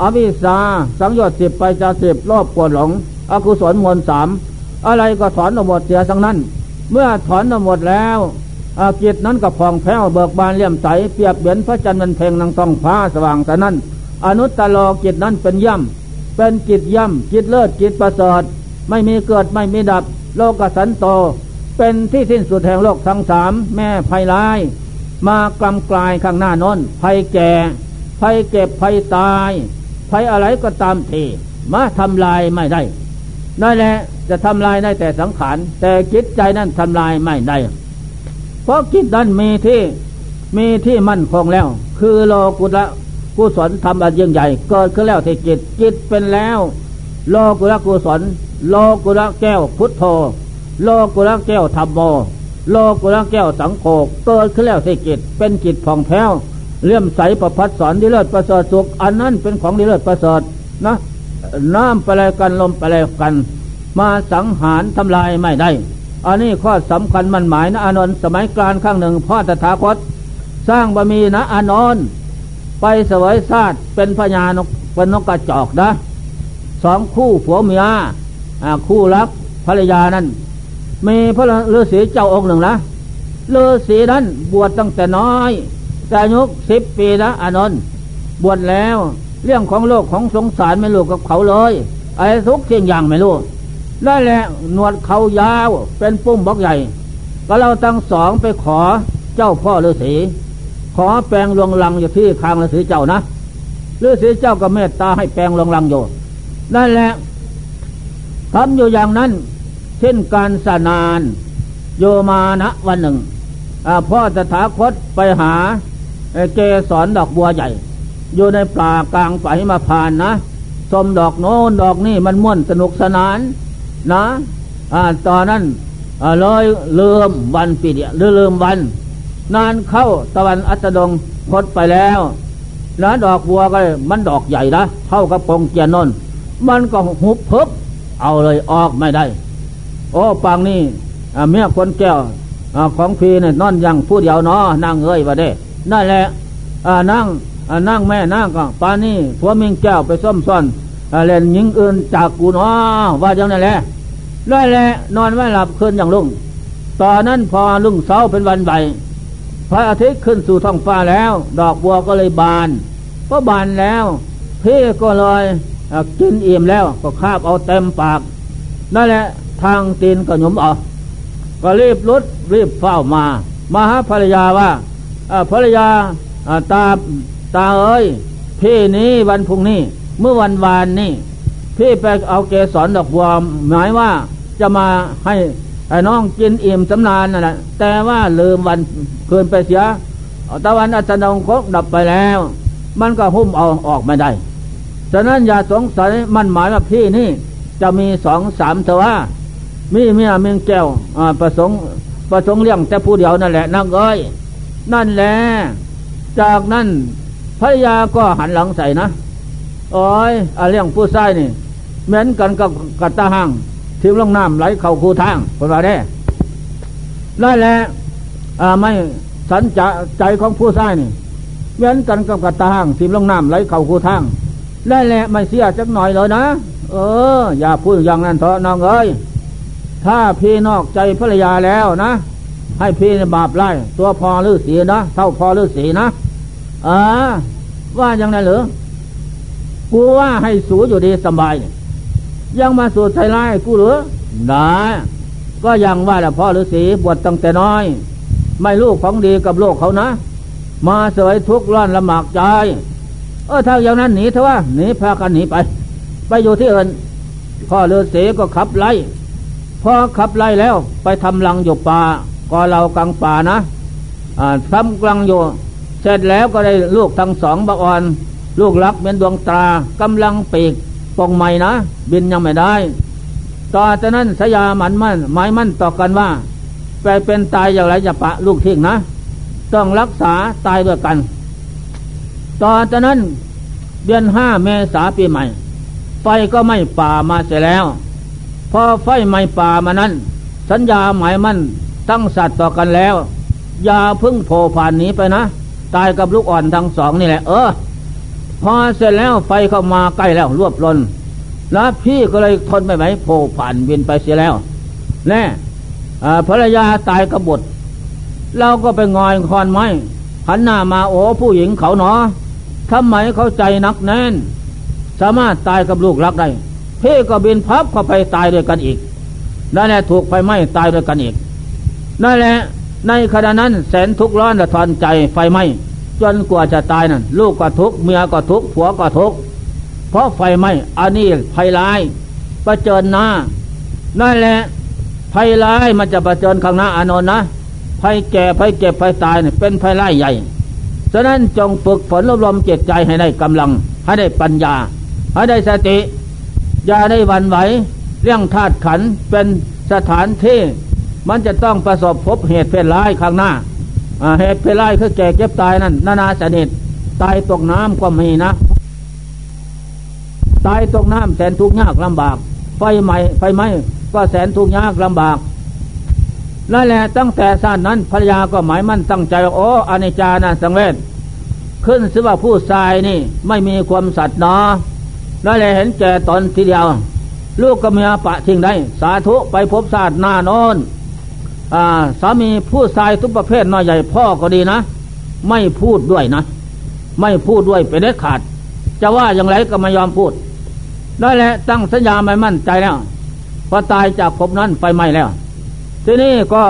อวิสาสังโยชน์สิบไปจะสิบรอบกวดหลงอกุศลมวลสามอะไรก็ถอนออกหมดเสียทั้งนั้น เมื่อถอนออกหมดแล้วอากิจนั้นก็พองแผ้วเบิกบานเลี่ยมใสเปียบเหมือนพระจันทร์มันเพ่งนางต้องฟ้าสว่างแต่นั้น อนุตตโลกิจนั้นเป็นย่ำเป็นจิตย่ำจิตเลิศจิตประเสริฐไม่มีเกิดไม่มีดับ โลกสันโต เป็นที่สิ้นสุดแห่งโลกทั้งสามแม่ภัยร้าย มากำกลายข้างหน้านนภัยแก่ ภัยเจ็บภัยตาย ภัยอะไรก็ตามทีมาทำลายไม่ได้นั่นแหละจะทำลายได้แต่สังขารแต่จิตใจนั้นทำลายไม่ได้ เพราะจิตนั้นมีที่มีที่มั่นคงแล้ว คือโลกุตละ กุศลทำอันยิ่งใหญ่ เกิดขึ้นแล้วที่จิตจิตเป็นแล้ว โลกุตะกุศล โลกุตะแก้วพุทโธ โลกุตะแก้วธรรมโม โลกุตะแก้วสังโฆเกิดขึ้นแล้วที่จิตเป็นจิตผ่องแผ้วเลื่อมใสประพัดสอนดีเลิศประเสริฐสุขอันนั้นเป็นของดีเลิศประเสริฐนะน้ำไปเลยกันลมไปเลยกัน มาสังหารทำลายไม่ได้ อันนี้ข้อสำคัญมันหมายนะอานนท์สมัยกลางข้างหนึ่งพ่อตถาคต สร้างบะมีนะอานนท์ ไปเสวยชาติเป็นพญานกเป็นนกกระจอกนะสองคู่ผัวเมียคู่รักภรรยานั้นมีพระฤาษีเจ้าองค์หนึ่งนะฤาษีนั้นบวชตั้งแต่น้อยแต่อายุสิบปีนะอานนท์บวชแล้ว เรื่องของโลกของสงสารไม่รู้กับเขาเลยไอ้ทุกเสียงอย่างไม่รู้ได้แหละหนวดเขายาวเป็นปุ้มบล็อกใหญ่ ก็เราตั้งสองไปขอเจ้าพ่อฤาษี ขอแปลงลวงลังอยู่ที่คางฤาษีเจ้านะฤาษีเจ้าก็เมตตาให้แปลงลวงลังอยู่นั่นแหละทำอยู่อย่างนั้น เช่นการสนาน โยมานะวันหนึ่งพ่อตถาคตไปหาเกสรดอกบัวใหญ่ อยู่ในป่ากลางป่าหิมาพานนะสมดอกโน้นดอกนี่มันม่วนสนุกสนานนะอะตอนนั้นเลยลืมวันปีเดียหรือลืมวัน นานเข้าตะวันอัตดงพดไปแล้วแล้วดอกบัวก็มันดอกใหญ่นะเท่ากับปงเกียนนนมันก็หุบเพิบเอาเลยออกไม่ได้ โอ้ปางนี่เมียคนแก้วของพีเนี่ยนอนยังพูดเดียวเนาะนั่งเอ้ยวะเด้นั่นแหละนั่งนั่งแม่นั่งก็ปานี่ผัวมิงแก้วไปซ่อมซ่อนเล่นยิงอื่นจากกูเนาะว่าอย่างนั้นแหละนั่นแหละนอนไม่หลับคืนอย่างลุ่งตอนนั้นพอลุ่งเสาเป็นวันใบ พระอาทิตย์ขึ้นสู่ท้องฟ้าแล้ว ดอกบัวก็เลยบานก็บานแล้ว พี่ก็เลยกินอิ่มแล้วก็คาบเอาเต็มปาก นั่นแหละทางตีนก็หยุมเอาก็รีบรุดรีบเฝ้ามา มาหาภรรยาว่าภรรยาตาตาเอ้ยพี่นี้วันพุ่งนี้เมื่อวันวานนี่พี่ไปเอาเกสรดอกบัวหมายว่าจะมาให้ ไอ้น้องกินอิ่มสำนานนั่นแหละแต่ว่าลืมวันเกินไปเสียตะวันอัจฉริยดับไปแล้ว มันก็หุ้มเอาออกไม่ได้ ฉะนั้นอย่าสงสัยมันหมายว่าพี่นี่ จะมีสองสามเถอะว่ามีเมียเมียงแก้วประสงค์ประสงค์เลี้ยงแต่ผู้เดียวนั่นแหละนั่งเอ้ยนั่นแหละจากนั้นภรรยาก็หันหลังใส่นะโอ้ยอาเลี้ยงผู้ชายนี่เหมือนกันกับกัตตาหัง ทิมลงน้ำไหลเข่าคูทางคนว่าได้นั่นแหละไม่สันจะใจของผู้ชายนี่เหมือนกันกับกัตตางทิมลงน้ำไหลเข่าคูทางนั่นแหละไม่เสียจักหน่อยเลยนะ เออ อย่าพูดอย่างนั้นเถอะน้องเอ้ยถ้าพี่นอกใจภรรยาแล้วนะ ให้พี่บาปไล่ตัวพอหรือสีนะเท่าพอหรือสีนะอ่าว่าอย่างนั้นหรือกูว่าให้สูอยู่ดีสบายยั งมาสูดใส่ไล่กูหรือได้ก็ยังว่าแหละพ่อหรือสีบวชตั้งแต่น้อย ไม่ลูกของดีกับโลกเขานะ มาเสวยทุกข์ร้อนลำบากใจ เออถ้าอย่างนั้นหนีเถอะว่าหนีพากันหนีไป ไปอยู่ที่อื่นพ่อฤาษีก็ขับไล่พอขับไล่แล้วไปทำรังอยู่ป่าก็เรากลางป่านะทำกลางอยู่ เสร็จแล้วก็ได้ลูกทั้งสองบักอ่อน ลูกรักเป็นดวงตากำลังปีก ปองใหม่นะ บินยังไม่ได้ ต่อจากนั้นสยามันมั่นหมายมั่นต่อกันว่า ไปเป็นตายอย่างไรจะปะลูกทิ้งนะ ต้องรักษาตายด้วยกัน ต่อจากนั้นเดือนห้าเมษาปีใหม่ ไฟก็ไม่ป่ามาเสียแล้ว พอไฟไม้ป่ามานั้น สัญญาหมายมั่นตั้งสัตว์ต่อกันแล้ว อย่าพึ่งโผผ่านหนีไปนะ ตายกับลูกอ่อนทั้งสองนี่แหละ เออ พอเสร็จแล้วไฟเข้ามาใกล้แล้วรวบลนแล้วพี่ก็เลยทนไม่ไหวโผผ่านวินไปเสียแล้วแน่ภรรยาตายกบฏเราก็ไปงอยคอนไม้หันหน้ามาโอ้ผู้หญิงเขาเนาะทำไมเขาใจนักแน่น สามารถตายกับลูกรักได้พี่ก็บินพับเข้าไปตายด้วยกันอีกนั่นแหละถูกไฟไหม้ตายด้วยกันอีกนั่นแหละในขณะนั้นแสนทุกข์ร้อนระทอนใจไฟไหม้ จนกว่าจะตายนั่นลูกก็ทุกเมียก็ทุกผัวก็ทุกเพราะไฟไหม้อันนี้ภัยร้ายประเจิญหน้านั่นแหละภัยร้ายมันจะประเจิญข้างหน้าอานนท์นะภัยแก่ภัยเก็บภัยตายเนี่ยเป็นภัยร้ายใหญ่ฉะนั้นจงฝึกฝนรวบรวมจิตใจให้ได้กำลัง ให้ได้ปัญญา ให้ได้สติอย่าได้วันไหวเรื่องธาตุขันเป็นสถานที่ มันจะต้องประสบพบเหตุเพศร้ายข้างหน้า เหตุเพศร้ายคือแก่เก็บตายนั่นนานาสนิทตายตกน้ำก็มีนะ ตายตกน้ำแสนทุกข์ยากลำบาก ไฟไหม้ไฟไหม้ก็แสนทุกข์ยากลำบากนั่นแหละตั้งแต่ชาตินั้นภรรยาก็หมายมั่นตั้งใจโอ้อนิจจานะสังเวชขึ้นสิว่าผู้ชายนี่ ไม่มีความสัตย์เนาะนั่นแหละเห็นแก่ตนทีเดียว ลูกก็เมียปะทิ้งได้ สาธุไปพบชาสติหน้านอน สามีผู้ชายทุกประเภทน้อยใหญ่พ่อก็ดีนะ ไม่พูดด้วยนะ ไม่พูดด้วยเป็นเด็ดขาด จะว่าอย่างไรก็ไม่ยอมพูดนั่นแหละตั้งสัญญาไม่มั่นใจแล้วพอตายจากภพนั้นไฟไหม้แล้ว ทีนี้ก็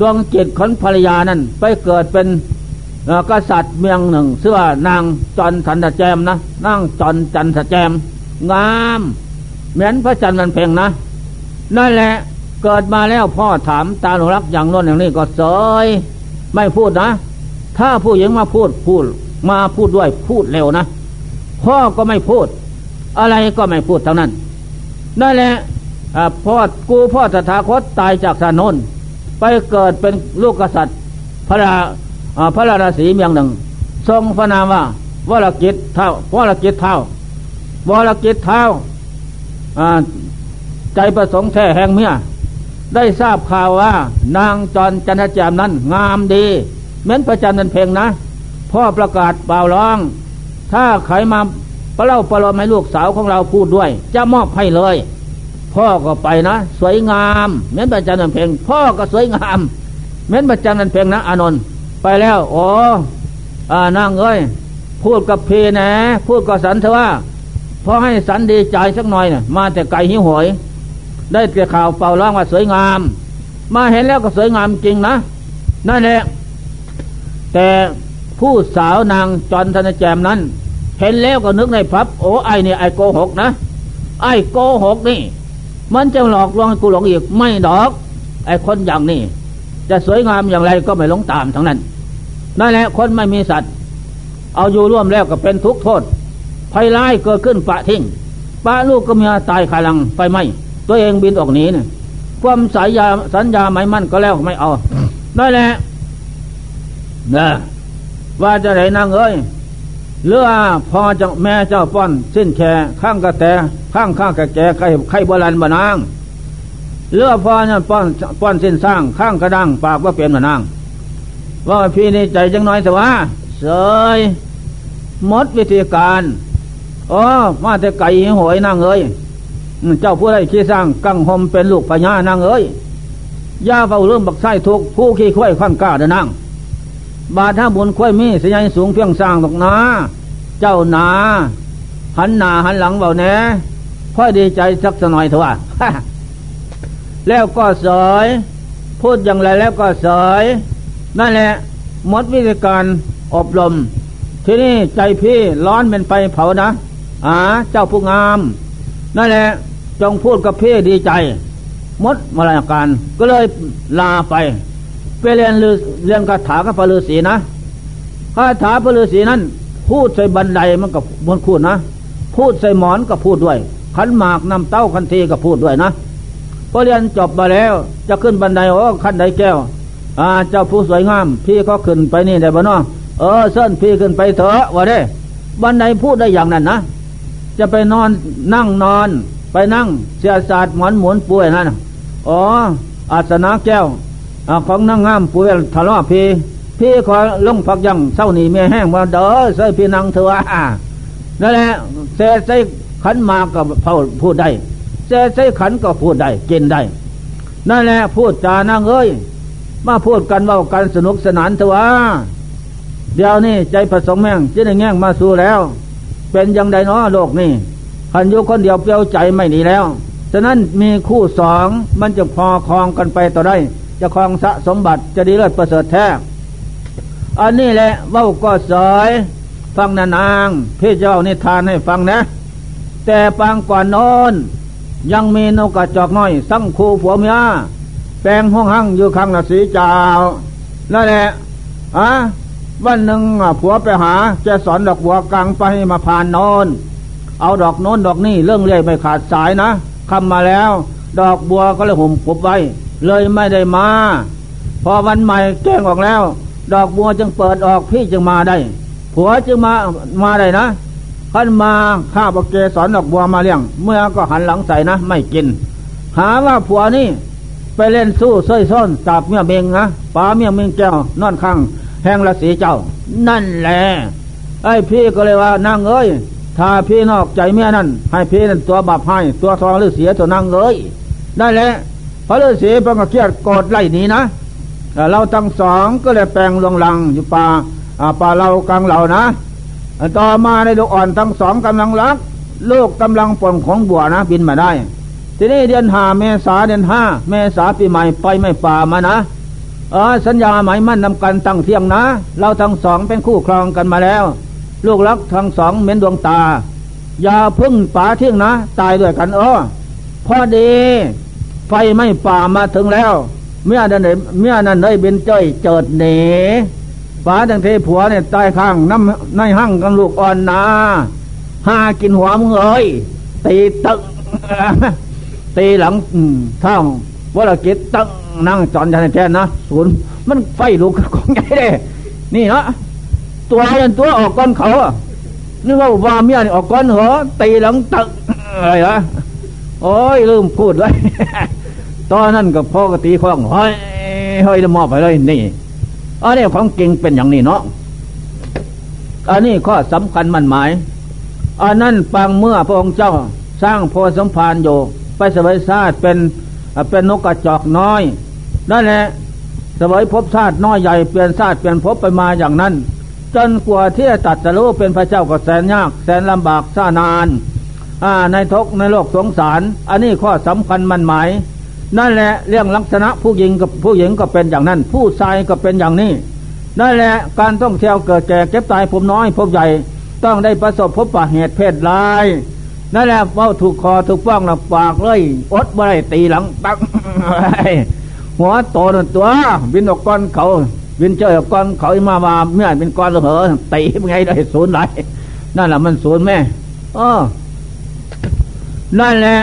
ดวงจิตของภรรยานั้นไปเกิดเป็นกษัตริย์เมืองหนึ่งชื่อว่านางจอนสันตแจมนะนางจอนจันทแจม งาม เหมือนพระจันทร์มันเพ่งนะนั่นแหละ เกิดมาแล้วพ่อถามตาหนูรักอย่างน้นอย่างนี้ก็เสยไม่พูดนะ ถ้าผู้หญิงมาพูดพูด มาพูดด้วยพูดเร็วนะ พ่อก็ไม่พูด อะไรก็ไม่พูดเท่านั้นนั่นแหละพ่อกูพ่อสถาคตตายจากสานนไปเกิดเป็นลูกกษัตริย์ พระราพระราศีเมียงหนึ่ง ทรงพระนามว่าวรกิจเท่าวรกิจเท่าวรกิจเท่าใจประสงค์แท้แห่งเมีย ได้ทราบข่าวว่า นางจรจันทจามนั้นงามดีเหมือนประจันนันเพลงนะ พ่อประกาศเปล่าร้อง ถ้าใครมาประเล่าประโลมให้ลูกสาวของเราพูดด้วย จะมอบให้เลย พ่อก็ไปนะ สวยงามเหมือนประจันนันเพลง พ่อก็สวยงามเหมือนประจันนันเพลงนะอานนท์ไปแล้วโอ้อานางเอ้ยพูดกับเพีนะ พูดกับสันเถอะว่าพอให้สันดีใจสักหน่อยเนี่ยมาแต่ไก่หิวหอย ได้แต่ข่าวเป่าร้องว่าสวยงาม มาเห็นแล้วก็สวยงามจริงนะนั่นแหละแต่ผู้สาวนางจอนธนแจมนั้น เห็นแล้วก็นึกในพับ โอ้ไอเนี่ยไอโกหกนะ ไอโกหกนี่ มันจะหลอกลวงกูหลงอีกไม่ดอก ไอ้คนอย่างนี้จะสวยงามอย่างไรก็ไม่หลงตามทั้งนั้นนั่นแหละคนไม่มีสัตว์ เอาอยู่ร่วมแล้วก็เป็นทุกข์โทษภัยร้ายเกิดขึ้นปะทิ้งปะลูกก็มีตายคาลังไฟไหม ตัวเองบินออกหนีเนี่ยความสายยาสัญญาไม่มั่นก็แล้วไม่เอานั่นแหละนะว่าจะไหนนางเอ้ยเรือพอจะแม่เจ้าป้อนสิ้นแค่ข้างกระแตข้างข้างกระแกไข่ไข่โบราณบานางเรือพอเนี่ยป้อนป้อนสิ้นสร้างข้างกระดังปากว่าเปลี่ยนบานาง ว่าพี่นี่ใจจังน้อยแต่ว่าเสยมดวิธีการอ๋อมาแต่ไก่หอยนางเอ้ย เจ้าผู้ใดขี้สร้างกังหมเป็นลูกปัญญานางเอ้ยย่าเฝ้าเริ่มบักไส้ทุกผู้ขี้ข้อยขั้นกล้าเดินนางบาถ้าบุญค่อยมีสยายสูงเพียงสร้างตกนา เจ้านา หันหนาหันหลังเบาแน่พ่อดีใจสักหน่อยเถอะแล้วก็สอยพูดอย่างไรแล้วก็สอยนั่นแหละมดวิธีการอบรม ที่นี่ใจพี่ร้อนเป็นไฟเผานะอ่าเจ้าผู้งาม นั่นแหละ จงพูดกับพี่ดีใจมดมาลายการก็เลยลาไป ไปเรียนเรียนคาถากับพระฤาษีนะคาถาพระฤาษีนั้น พูดใส่บันไดมันกับมนคูดนะ พูดใส่หมอนก็พูดด้วย ขันหมากนำเต้าคันทีก็พูดด้วยนะพอเรียนจบมาแล้ว จะขึ้นบันไดโอ้ขันไดแก้วอ่าเจ้าผู้สวยงาม พี่ก็ขึ้นไปนี่ได้บ่เนาะเออเส้นพี่ขึ้นไปเถอะวะเด้บันไดพูดได้อย่างนั้นนะจะไปนอนนั่งนอน ไปนั่งเสียศาสตร์หมอนหมุนป่วยนั่นอ๋อ อาสนะแก้วของนั่งงามปุยทะเลาะพี่พี่ขอลงพักยังเศร้าหนีเมียแห้งมาเด้อใส่พี่นางเถอะนั่นแหละเสใส่ขันมาก็พูดได้เสใส่ขันก็พูดได้กินได้นั่นแหละพูดจานั่งเอ้ยมาพูดกันว่ากันสนุกสนานเถอะเดี๋ยวนี้ใจผสมแม่งจะได้แง่งมาสู่แล้ว เป็นยังไดเนาะโลกนี่ ขันอยุคนเดียวเปลี่ยวใจไม่หนีแล้ว ฉะนั้นมีคู่สองมันจะพอคลองกันไปต่อได้ จะคลองสะสมบัติจะดีเลิศประเสริฐแท้ อันนี้แหละว่าก็สอยฟังนานางพี่เจ้านิทานให้ฟังนะ แต่ปางก่อนนอนยังมีนกกระจอกน้อย สังคูผัวเมียแปลงห้องหั่งอยู่ข้างนาสีจ้านั่นแหละอะวันหนึ่งผัวไปหาจะสอนดอกบัวกลางไปมาผ่านนอน เอาดอกโน้นดอกนี่เรื่องเรื่อยไม่ขาดสายนะคำมาแล้ว ดอกบัวก็เลยห่มกบไว้ เลยไม่ได้มา พอวันใหม่แจ้งออกแล้ว ดอกบัวจึงเปิดออกพี่จึงมาได้ ผัวจึงมามาได้นะขันมาข้าบเกสอนดอกบัวมาเลี้ยง เมื่อก็หันหลังใส่นะ ไม่กิน หาว่าผัวนี่ไปเล่นสู้ซ้ยซ้อนจับเมียเมงนะป๋าเมียเมงแก้วนอนข้างแหงละสีเจ้า นั่นแหละไอ้พี่ก็เลยว่านั่งเอ้ย ถ้าพี่นอกใจเมียนั่น ให้พี่นั่นตัวบาปให้ ตัวทองหรือเสียตัวนั่งเอ้ยได้แหละพระฤาษีเพิ่งก็เครียดโกรธไล่หนีนะเราทั้งสองก็เลยแปลงลงลังอยู่ป่าป่าเรากลางเหล่านะต่อมาในลูกอ่อนทั้งสองกำลังรักลูกกำลังปนของบัวนะ บินมาได้ ทีนี้เดือนห้าเมษาเดือนห้าเมษาปีใหม่ไปไม่ป่ามานะเออสัญญาหมายมั่นนำกันตั้งเที่ยงนะ เราทั้งสองเป็นคู่ครองกันมาแล้ว ลูกรักทั้งสองเหม็นดวงตา อย่าพึ่งป่าเที่ยงนะ ตายด้วยกันเออพอดี ไฟไม่ป่ามาถึงแล้ว เมื่อนั้นเมื่อนั้นได้เป็นจ้อยเจิดเหนป๋าจังเทผัวเนี่ยตายข้างน้ำในห้างกันลูกอ่อนนาหากินหัวมึงเอ้ยตีตึงตีหลังเท่าวรกิจตึงนั่งจอนยันแทนนะศูนย์มันไฟลุกของใหญ่เลยนี่เนาะ ตัวยันตัวออกก้อนเขานึกว่าว่าเมียนี่ออกก้อนเหรอตีหลังตึงอะไรวะโอ้ยลืมพูดเลยตอนนั้นกับพ่อก็ตีข้องเฮ้ยเฮ้ยมอบไปเลยนี่อันนี้ของเก่งเป็นอย่างนี้เนาะอันนี้ข้อสำคัญมันหมายอันนั้นปังเมื่อพระองค์เจ้าสร้างโพสมพานโยไปสวยชาติเป็นเป็นนกกระจอกน้อยนั่นแหละสวยพบชาติน้อยใหญ่เปลี่ยนชาติเปลี่ยนพบไปมาอย่างนั้น จนกว่าที่จะตัดจะรู้เป็นพระเจ้าก็แสนยาก แสนลำบากซ่านานในทกในโลกสงสาร อันนี้ข้อสำคัญมันหมาย นั่นแหละเรื่องลักษณะผู้หญิงกับผู้หญิงก็เป็นอย่างนั้น ผู้ชายก็เป็นอย่างนี้ นั่นแหละการต้องเที่ยวเกิดแก่เก็บตายผมน้อยผมใหญ่ ต้องได้ประสบพบปะเหตุเพศร้ายนั่นแหละเฝ้าถูกคอถูกป้องหลับปากเลยอดไม่ได้ตีหลังปังหัวโตนตัวบินออกก้อนเขา บินเจอก้อนเขามามาเมื่อเป็นก้อนเหอตีไงได้ศูนย์ไหลนั่นแหละมันศูนย์แม่อ๋อนั่นแหละ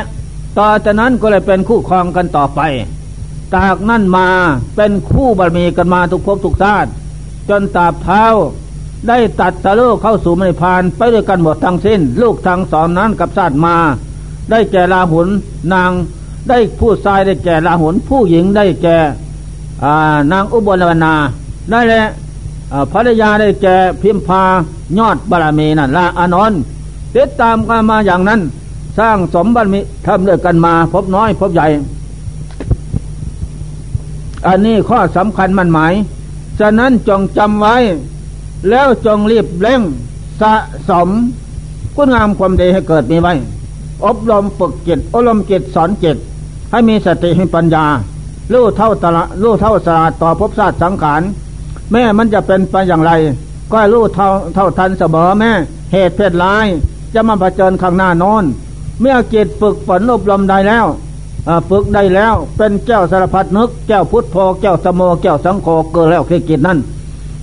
ต่อจากนั้นก็เลยเป็นคู่ครองกันต่อไป จากนั่นมาเป็นคู่บารมีกันมาทุกภพทุกชาติจนตาบเท้าได้ตัดสะลูกเข้าสู่มรรพานไปด้วยกันหมดทั้งสิ้น ลูกทางสอนนั้นกับชาติมา ได้แก่ลาหุนนางได้ผู้ชายได้แก่ลาหุนผู้หญิงได้แก่นางอุบลวนา ได้แหละภรรยาได้แก่พิมพายอดบารมีนั่นละอานนติดตามกันมาอย่างนั้น สร้างสมบัติมิทำด้วยกันมา พบน้อยพบใหญ่ อันนี้ข้อสำคัญมันหมาย ฉะนั้นจงจำไว้ แล้วจงรีบเร่งสะสมคุณงามความดีให้เกิดมีไว้ อบรมฝึกจิตอบรมจิตสอนจิตให้มีสติให้ปัญญารู้เท่าตละรู้เท่าสลาต่อภพชาติสังขาร แม่มันจะเป็นไปอย่างไร ก็รู้เท่าเท่าทันเสมอแม่ เหตุเพศร้าย จะมาประจิญข้างหน้านอนเมื่อจิตฝึกฝนอบรมได้แล้วฝึกได้แล้วเป็นแก้วสารพัดนึก แก้วพุทโธแก้วสมโมแก้วสังโฆเกิดแล้วคือจิตนั้น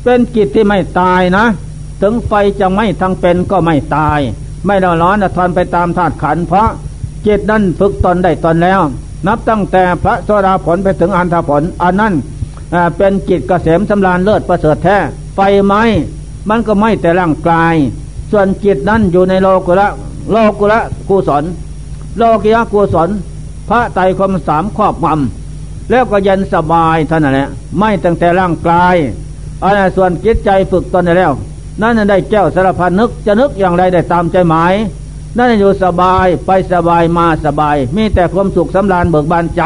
เป็นจิตที่ไม่ตายนะ ถึงไฟจะไม่ทั้งเป็นก็ไม่ตาย ไม่ร้อนร้อนทนไปตามธาตุขันเพราะจิตนั้นฝึกตนได้ตนแล้ว นับตั้งแต่พระโสดาผลไปถึงอันธผลอันนั้น เป็นจิตเกษมสำราญเลิศประเสริฐแท้ ไฟไหมมันก็ไม่แต่ร่างกาย ส่วนจิตนั้นอยู่ในโลกุระโลกุละกุศลโลกิยะกุศลพระไตรคมสามครอบงำแล้วก็เยันสบายท่านั่นแหละไม่ตั้งแต่ร่างกายอันส่วนจิตใจฝึกตนได้แล้ว นั่นได้แก้วสารพันนึกจะนึกอย่างไรได้ตามใจหมาย นั่นอยู่สบายไปสบายมาสบาย มีแต่ความสุขสำราญเบิกบานใจ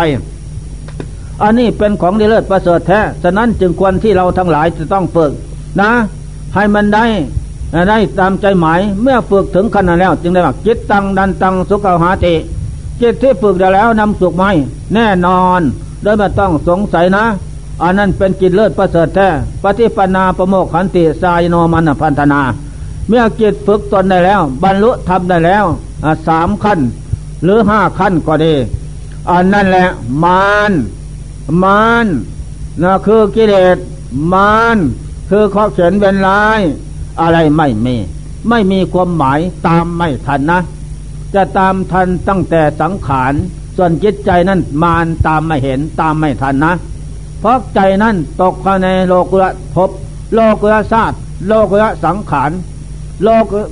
อันนี้เป็นของดีเลิศประเสริฐแท้ ฉะนั้นจึงควรที่เราทั้งหลายจะต้องฝึกนะ ให้มันได้ได้ตามใจหมาย เมื่อฝึกถึงขนาดแล้ว จึงได้ว่าจิตตังดันตังสุขหาติจิตที่ฝึกได้แล้วนำสุขมาให้แน่นอน โดยไม่ต้องสงสัยนะ อันนั้นเป็นกิจเลิศประเสริฐแท้ ปฏิปนาประโมกขันติสายโนมันพันธนา เมื่อกิจฝึกตนได้แล้ว บรรลุทำได้แล้วสามขั้น หรือห้าขั้นก็ดี อันนั่นแหละมาน มานนะคือกิเลสมานคือข้อเขียนเป็นลาย อะไรไม่มี ไม่มีความหมายตามไม่ทันนะ จะตามทันตั้งแต่สังขาร ส่วนจิตใจนั้นมานตามไม่เห็นตามไม่ทันนะ เพราะใจนั้นตกเข้าในโลกุระภพโลกุระศาสตร์โลกุระสังขารโล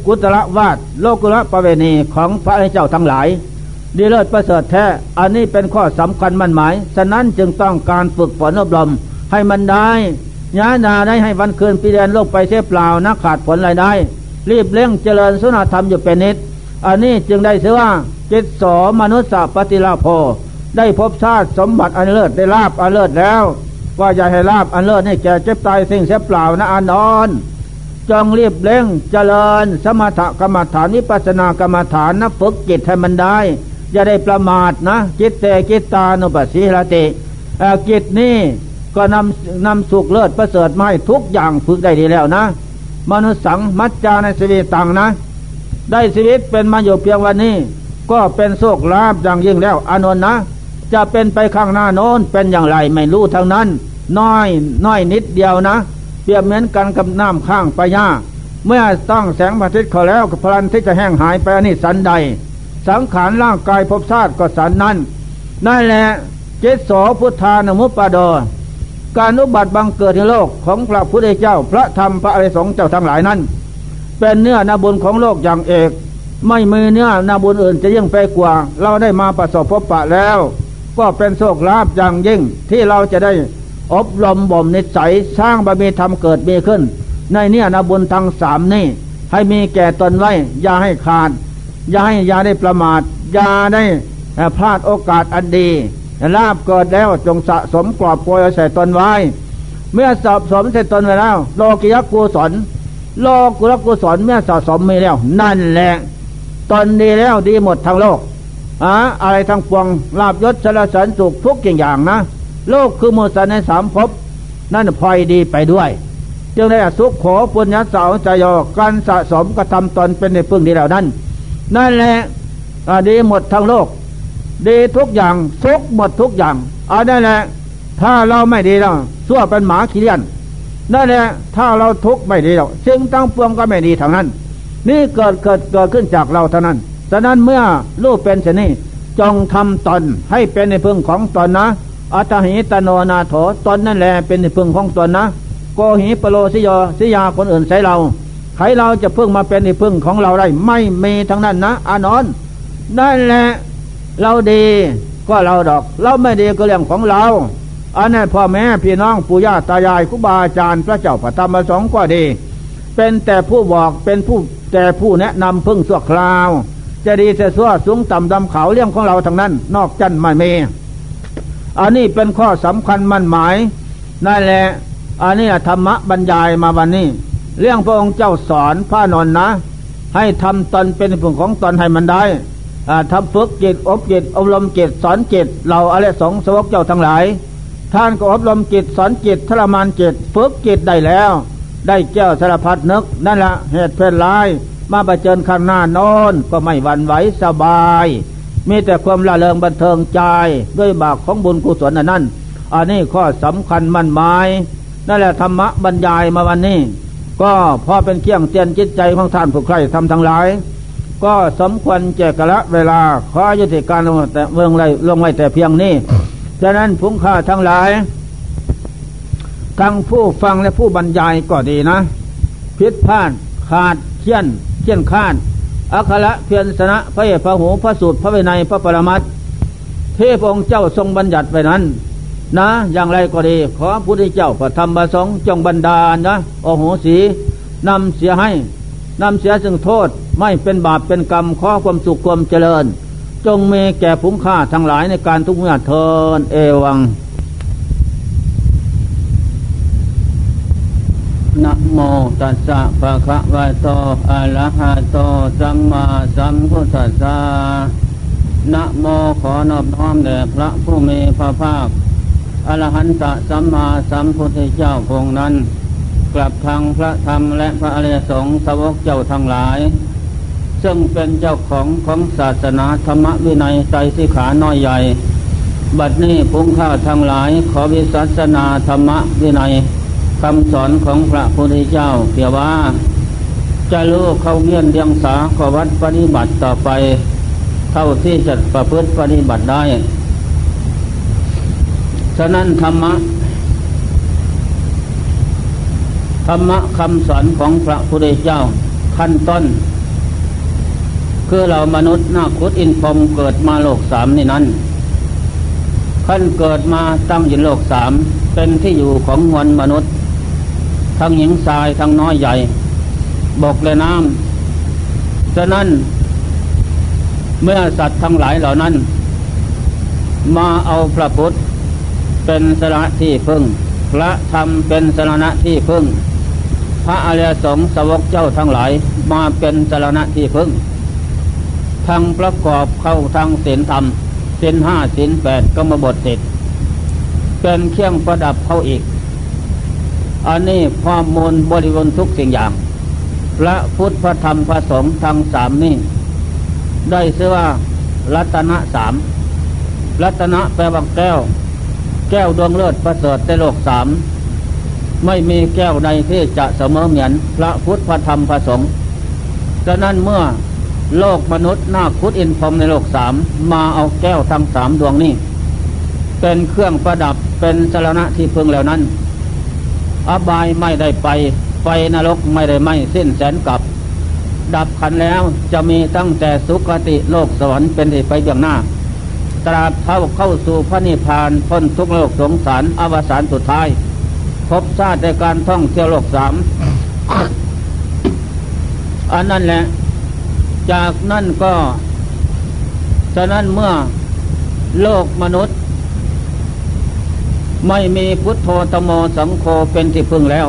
กุตระวาดโลกุระประเวณีของพระเจ้าทั้งหลาย ดีเลิศประเสริฐแท้ อันนี้เป็นข้อสำคัญมั่นหมาย ฉะนั้นจึงต้องการฝึกฝนอบรม ให้มันได้ยานาได้ให้วันคืนปีเดือนโลกไปเสียเปล่านะขาดผลรายได้ รีบเร่งเจริญสุนธรรมอยู่เป็นนิด อันนี้จึงได้เสือว่าจิตสอมนุษย์ปฏิลาโพได้พบชาติสมบัติอันเลิศได้ลาบอันเลิศแล้วว่าอย่าให้ลาบอันเลิศให้แก่เจ็บตายสิ่งเสียเปล่านะอันนอนจงรีบเร่งเจริญ สมถกรรมฐานนิปัสนากรรมฐานนะฝึกจิตให้มันได้ อย่าได้ประมาทนะจิตเตจิตตานุปัสสิรติจิตนี่ก็นำนำสุขเลิศประเสริฐมาให้ทุกอย่างฝึกได้ดีแล้วนะ มนุษย์สังมัจจาในชีวิตต่างนะ ได้ชีวิตเป็นมาอยู่เพียงวันนี้ ก็เป็นโชคลาภอย่างยิ่งแล้วอานนท์นะ จะเป็นไปข้างหน้าโน้นเป็นอย่างไรไม่รู้ทั้งนั้น น้อยน้อยนิดเดียวนะ เปรียบเหมือนกันกับน้ำข้างปยาเมื่อต้องแสงพระอาทิตย์เขาแล้วพลันที่จะแห้งหายไปอันนี้สันใด สังขารร่างกายภพชาติก็สันนั้นนั่นแหละเจสอพุทธานมุปปาดอการนุบัติบังเกิดในโลกของพระพุทธเจ้าพระธรรมพระอริสงฆ์เจ้าทั้งหลายนั้น เป็นเนื้อนาบุญของโลกอย่างเอก ไม่มีเนื้อนาบุญอื่นจะยิ่งไปกว่า เราได้มาประสบพบปะแล้ว ก็เป็นโชคลาภอย่างยิ่งที่เราจะได้อบรมบ่มนิสัยสร้างบารมีธรรมเกิดมีขึ้น ในเนื้อนาบุญทั้งสามนี่ให้มีแก่ตนไว้อย่าให้ขาด อย่าให้ยาได้ประมาทยาได้พลาดโอกาสอันดีลาบเกิดแล้วจงสะสมกรอบโกยใส่ตนไว้ เมื่อสะสมใส่ตนไว้แล้ว โลกิยกุศลโลกุลกุศลเมื่อสะสมมีแล้ว นั่นแหละตนดีแล้วดีหมดทั้งโลกอะอะไรทั้งปวงลาบยศสารสันสุขทุกอย่างนะ โลกคือมุสในสามภพนั่นพลอยดีไปด้วย จึงได้สุขขอปุญญาสาวใจยอการสะสมกระทำตนเป็นในพึ่งดีแล้วนั้น นั่นแหละดีหมดทั้งโลก ดีทุกอย่างทุกหมดทุกอย่างอันนั่นแหละถ้าเราไม่ดีแล้วสั่วเป็นหมาขี้เลียนนั่นแหละถ้าเราทุกไม่ดีแล้วสิ่งตั้งปวงก็ไม่ดีทั้งนั้น นี่เกิดเกิดเกิดขึ้นจากเราเท่านั้นฉะนั้นเมื่อรูปเป็นเช่นนี้จงทำตนให้เป็นในพึ่งของตนนะอัตหิตโนนาโถตนนั่นแหละเป็นในพึ่งของตนนะโกหิปโลสิยสิยาคนอื่นใช้เรา ใครเราจะพึ่งมาเป็นที่พึ่งของเราได้ไม่มีทั้งนั้นนะอานนนั่นแหละเราดีก็เราดอก เราไม่ดีก็เรื่องของเราอันนั้นพ่อแม่พี่น้องปู่ย่าตายายครูบาอาจารย์พระเจ้าพระธรรมสงฆ์ก็ดี เป็นแต่ผู้บอกเป็นผู้แต่ผู้แนะนำพึ่งสั่วคราว จะดีจะสั่วสูงต่ำดำเขาเรื่องของเราทั้งนั้น นอกจันไม่มีอันนี้เป็นข้อสำคัญมั่นหมายนั่นแหละอันนี้ธรรมะบรรยายมาวันนี้ เรื่องพระองค์เจ้าสอนพระนนนะ ให้ทำตนเป็นผลของตนให้มันได้ทำฝึกจิตอบจิตอบรมจิตสอนจิตเราอะไรสองสวกเจ้าทั้งหลาย ท่านก็อบรมจิตสอนจิตทรมานจิตฝึกจิตได้แล้ว ได้แก้วสารพัดนึกนั่นละเหตุเพลินลายมาประเจิญข้างหน้านอนก็ไม่หวั่นไหวสบาย มีแต่ความละเลงบันเทิงใจด้วยบากของบุญกุศลนั่นอันนี้ข้อสำคัญมั่นหมายนั่นแหละธรรมะบรรยายมาวันนี้ ก็พอเป็นเครื่องเตือนจิตใจของท่านผู้ใครทำทั้งหลาย ก็สมควรแจกละเวลาขอยุติการลงแต่เมืองไรลงไว้แต่เพียงนี้ฉะนั้นพุงข้าทั้งหลายทั้งผู้ฟังและผู้บรรยายก็ดีนะ พิษพลาดขาดเชี่ยนเชี่ยนข้านอัคระเพียรสนะพระเอกพระหูพระสูตรพระวินัยพระปรมัตเทพองค์เจ้าทรงบัญญัติไว้นั้น นะ อย่างไรก็ดีขอพุทธเจ้าพระธรรมพระสงฆ์จงบันดาลนะโอโหสีนำเสียให้นำเสียซึ่งโทษไม่เป็นบาปเป็นกรรมขอความสุขความเจริญ จงเมแก่ผุ้มค่าทั้งหลายในการทุกเมื่อเทินเอวังนะโมตัสสะภะคะวะโตอะระหะโตสัมมาสัมพุทธัสสะนะโมขอนอบน้อมแด่พระผู้มีพระภาค อรหันตสัมมาสัมพุทธเจ้าพงนั้น กลับทางพระธรรมและพระอริยสงฆ์สาวกเจ้าทั้งหลาย ซึ่งเป็นเจ้าของของศาสนาธรรมวินัยใจสิขาน้อยใหญ่ บัดนี้พุงข้าทั้งหลายขอวิสัสนาธรรมวินัยคำสอนของพระพุทธเจ้าเพียว่า จะรู้เข้าเงียนเดียงสาขวัดปฏิบัติต่อไป เท่าที่จะประพฤติปฏิบัติได้ ฉะนั้นธรรมะ ธรรมะคำสอนของพระพุทธเจ้าขั้นต้น คือเรามนุษย์นาคุดอินพรมเกิดมาโลกสามนี่นั้นขั้นเกิดมาตั้งอยู่โลกสามเป็นที่อยู่ของมวลมนุษย์ ทั้งหญิงชายทั้งน้อยใหญ่ บกและน้ำฉะนั้นเมื่อสัตว์ทั้งหลายเหล่านั้น มาเอาพระพุทธ เป็นสระที่พึ่ง พระธรรมเป็นสรณะที่พึ่ง พระอริยสงฆ์สวกเจ้าทั้งหลายมาเป็นสรณะที่พึ่ง ทั้งประกอบเข้าทางศีลธรรมศีลห้าศีลแปดก็มาบทเสร็จเป็นเครื่องประดับเขาอีก อันนี้พอมูลบริวณทุกสิ่งอย่าง พระพุทธพระธรรมพระสงฆ์ทั้งสามนี่ได้ชื่อว่ารัตนะสามรัตนะแปลว่าแก้ว แก้วดวงเลิศประเสริฐในโลกสามไม่มีแก้วใดที่จะเสมอเหมือนพระพุทธพระธรรมพระสงฆ์ฉะนั้นเมื่อโลกมนุษย์นาคุดอินพรมในโลกสามมาเอาแก้วทั้งสามดวงนี้ เป็นเครื่องประดับเป็นสารณะที่พึงแล้วนั้น อบายไม่ได้ไปไฟนรกไม่ได้ไหมสิ้นแสนกับ ดับขันแล้วจะมีตั้งแต่สุคติโลกสวรรค์เป็นที่ไปเบื้องหน้า ตราบเท่าเข้าสู่พระนิพพานพ้นทุกโลกสงสารอวสานสุดท้าย พบชาติในการท่องเที่ยวโลกสามอันนั้นแหละ จากนั่นก็ฉะนั้นเมื่อโลกมนุษย์ ไม่มีพุทโธตโมสังโฆเป็นที่พึ่งแล้ว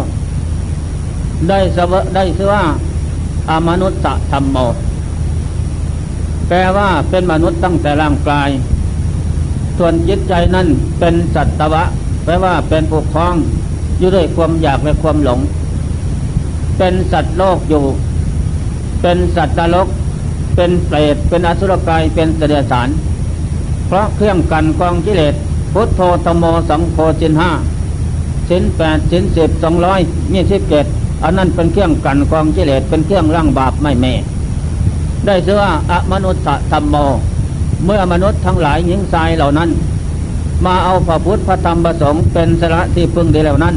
ได้สวได้ชื่อว่าอามนุษย์ธรรมโมแปลว่าเป็นมนุษย์ตั้งแต่ร่างกาย ส่วนจิตใจนั่นเป็นสัตวะแปลว่าเป็นปกครองอยู่ด้วยความอยากและความหลง เป็นสัตว์โลกอยู่ เป็นสัตว์นรก เป็นเปรตเป็นอสุรกายเป็นเสด็จสาร เพราะเครื่องกันกองกิเลสพุทโธตโมสังโฆจินห้าสินแปดสินสิบสองร้อยมีสิบเจ็ดอันนั้นเป็นเครื่องกันกองกิเลสเป็นเครื่องร่างบาปไม่แม่ได้เสือว่าอมนุษย์ธรรมโม เมื่อมนุษย์ทั้งหลายหญิงชายเหล่านั้น มาเอาพระพุทธพระธรรมพระสงฆ์เป็นสระที่พึ่งดีแล้วนั้น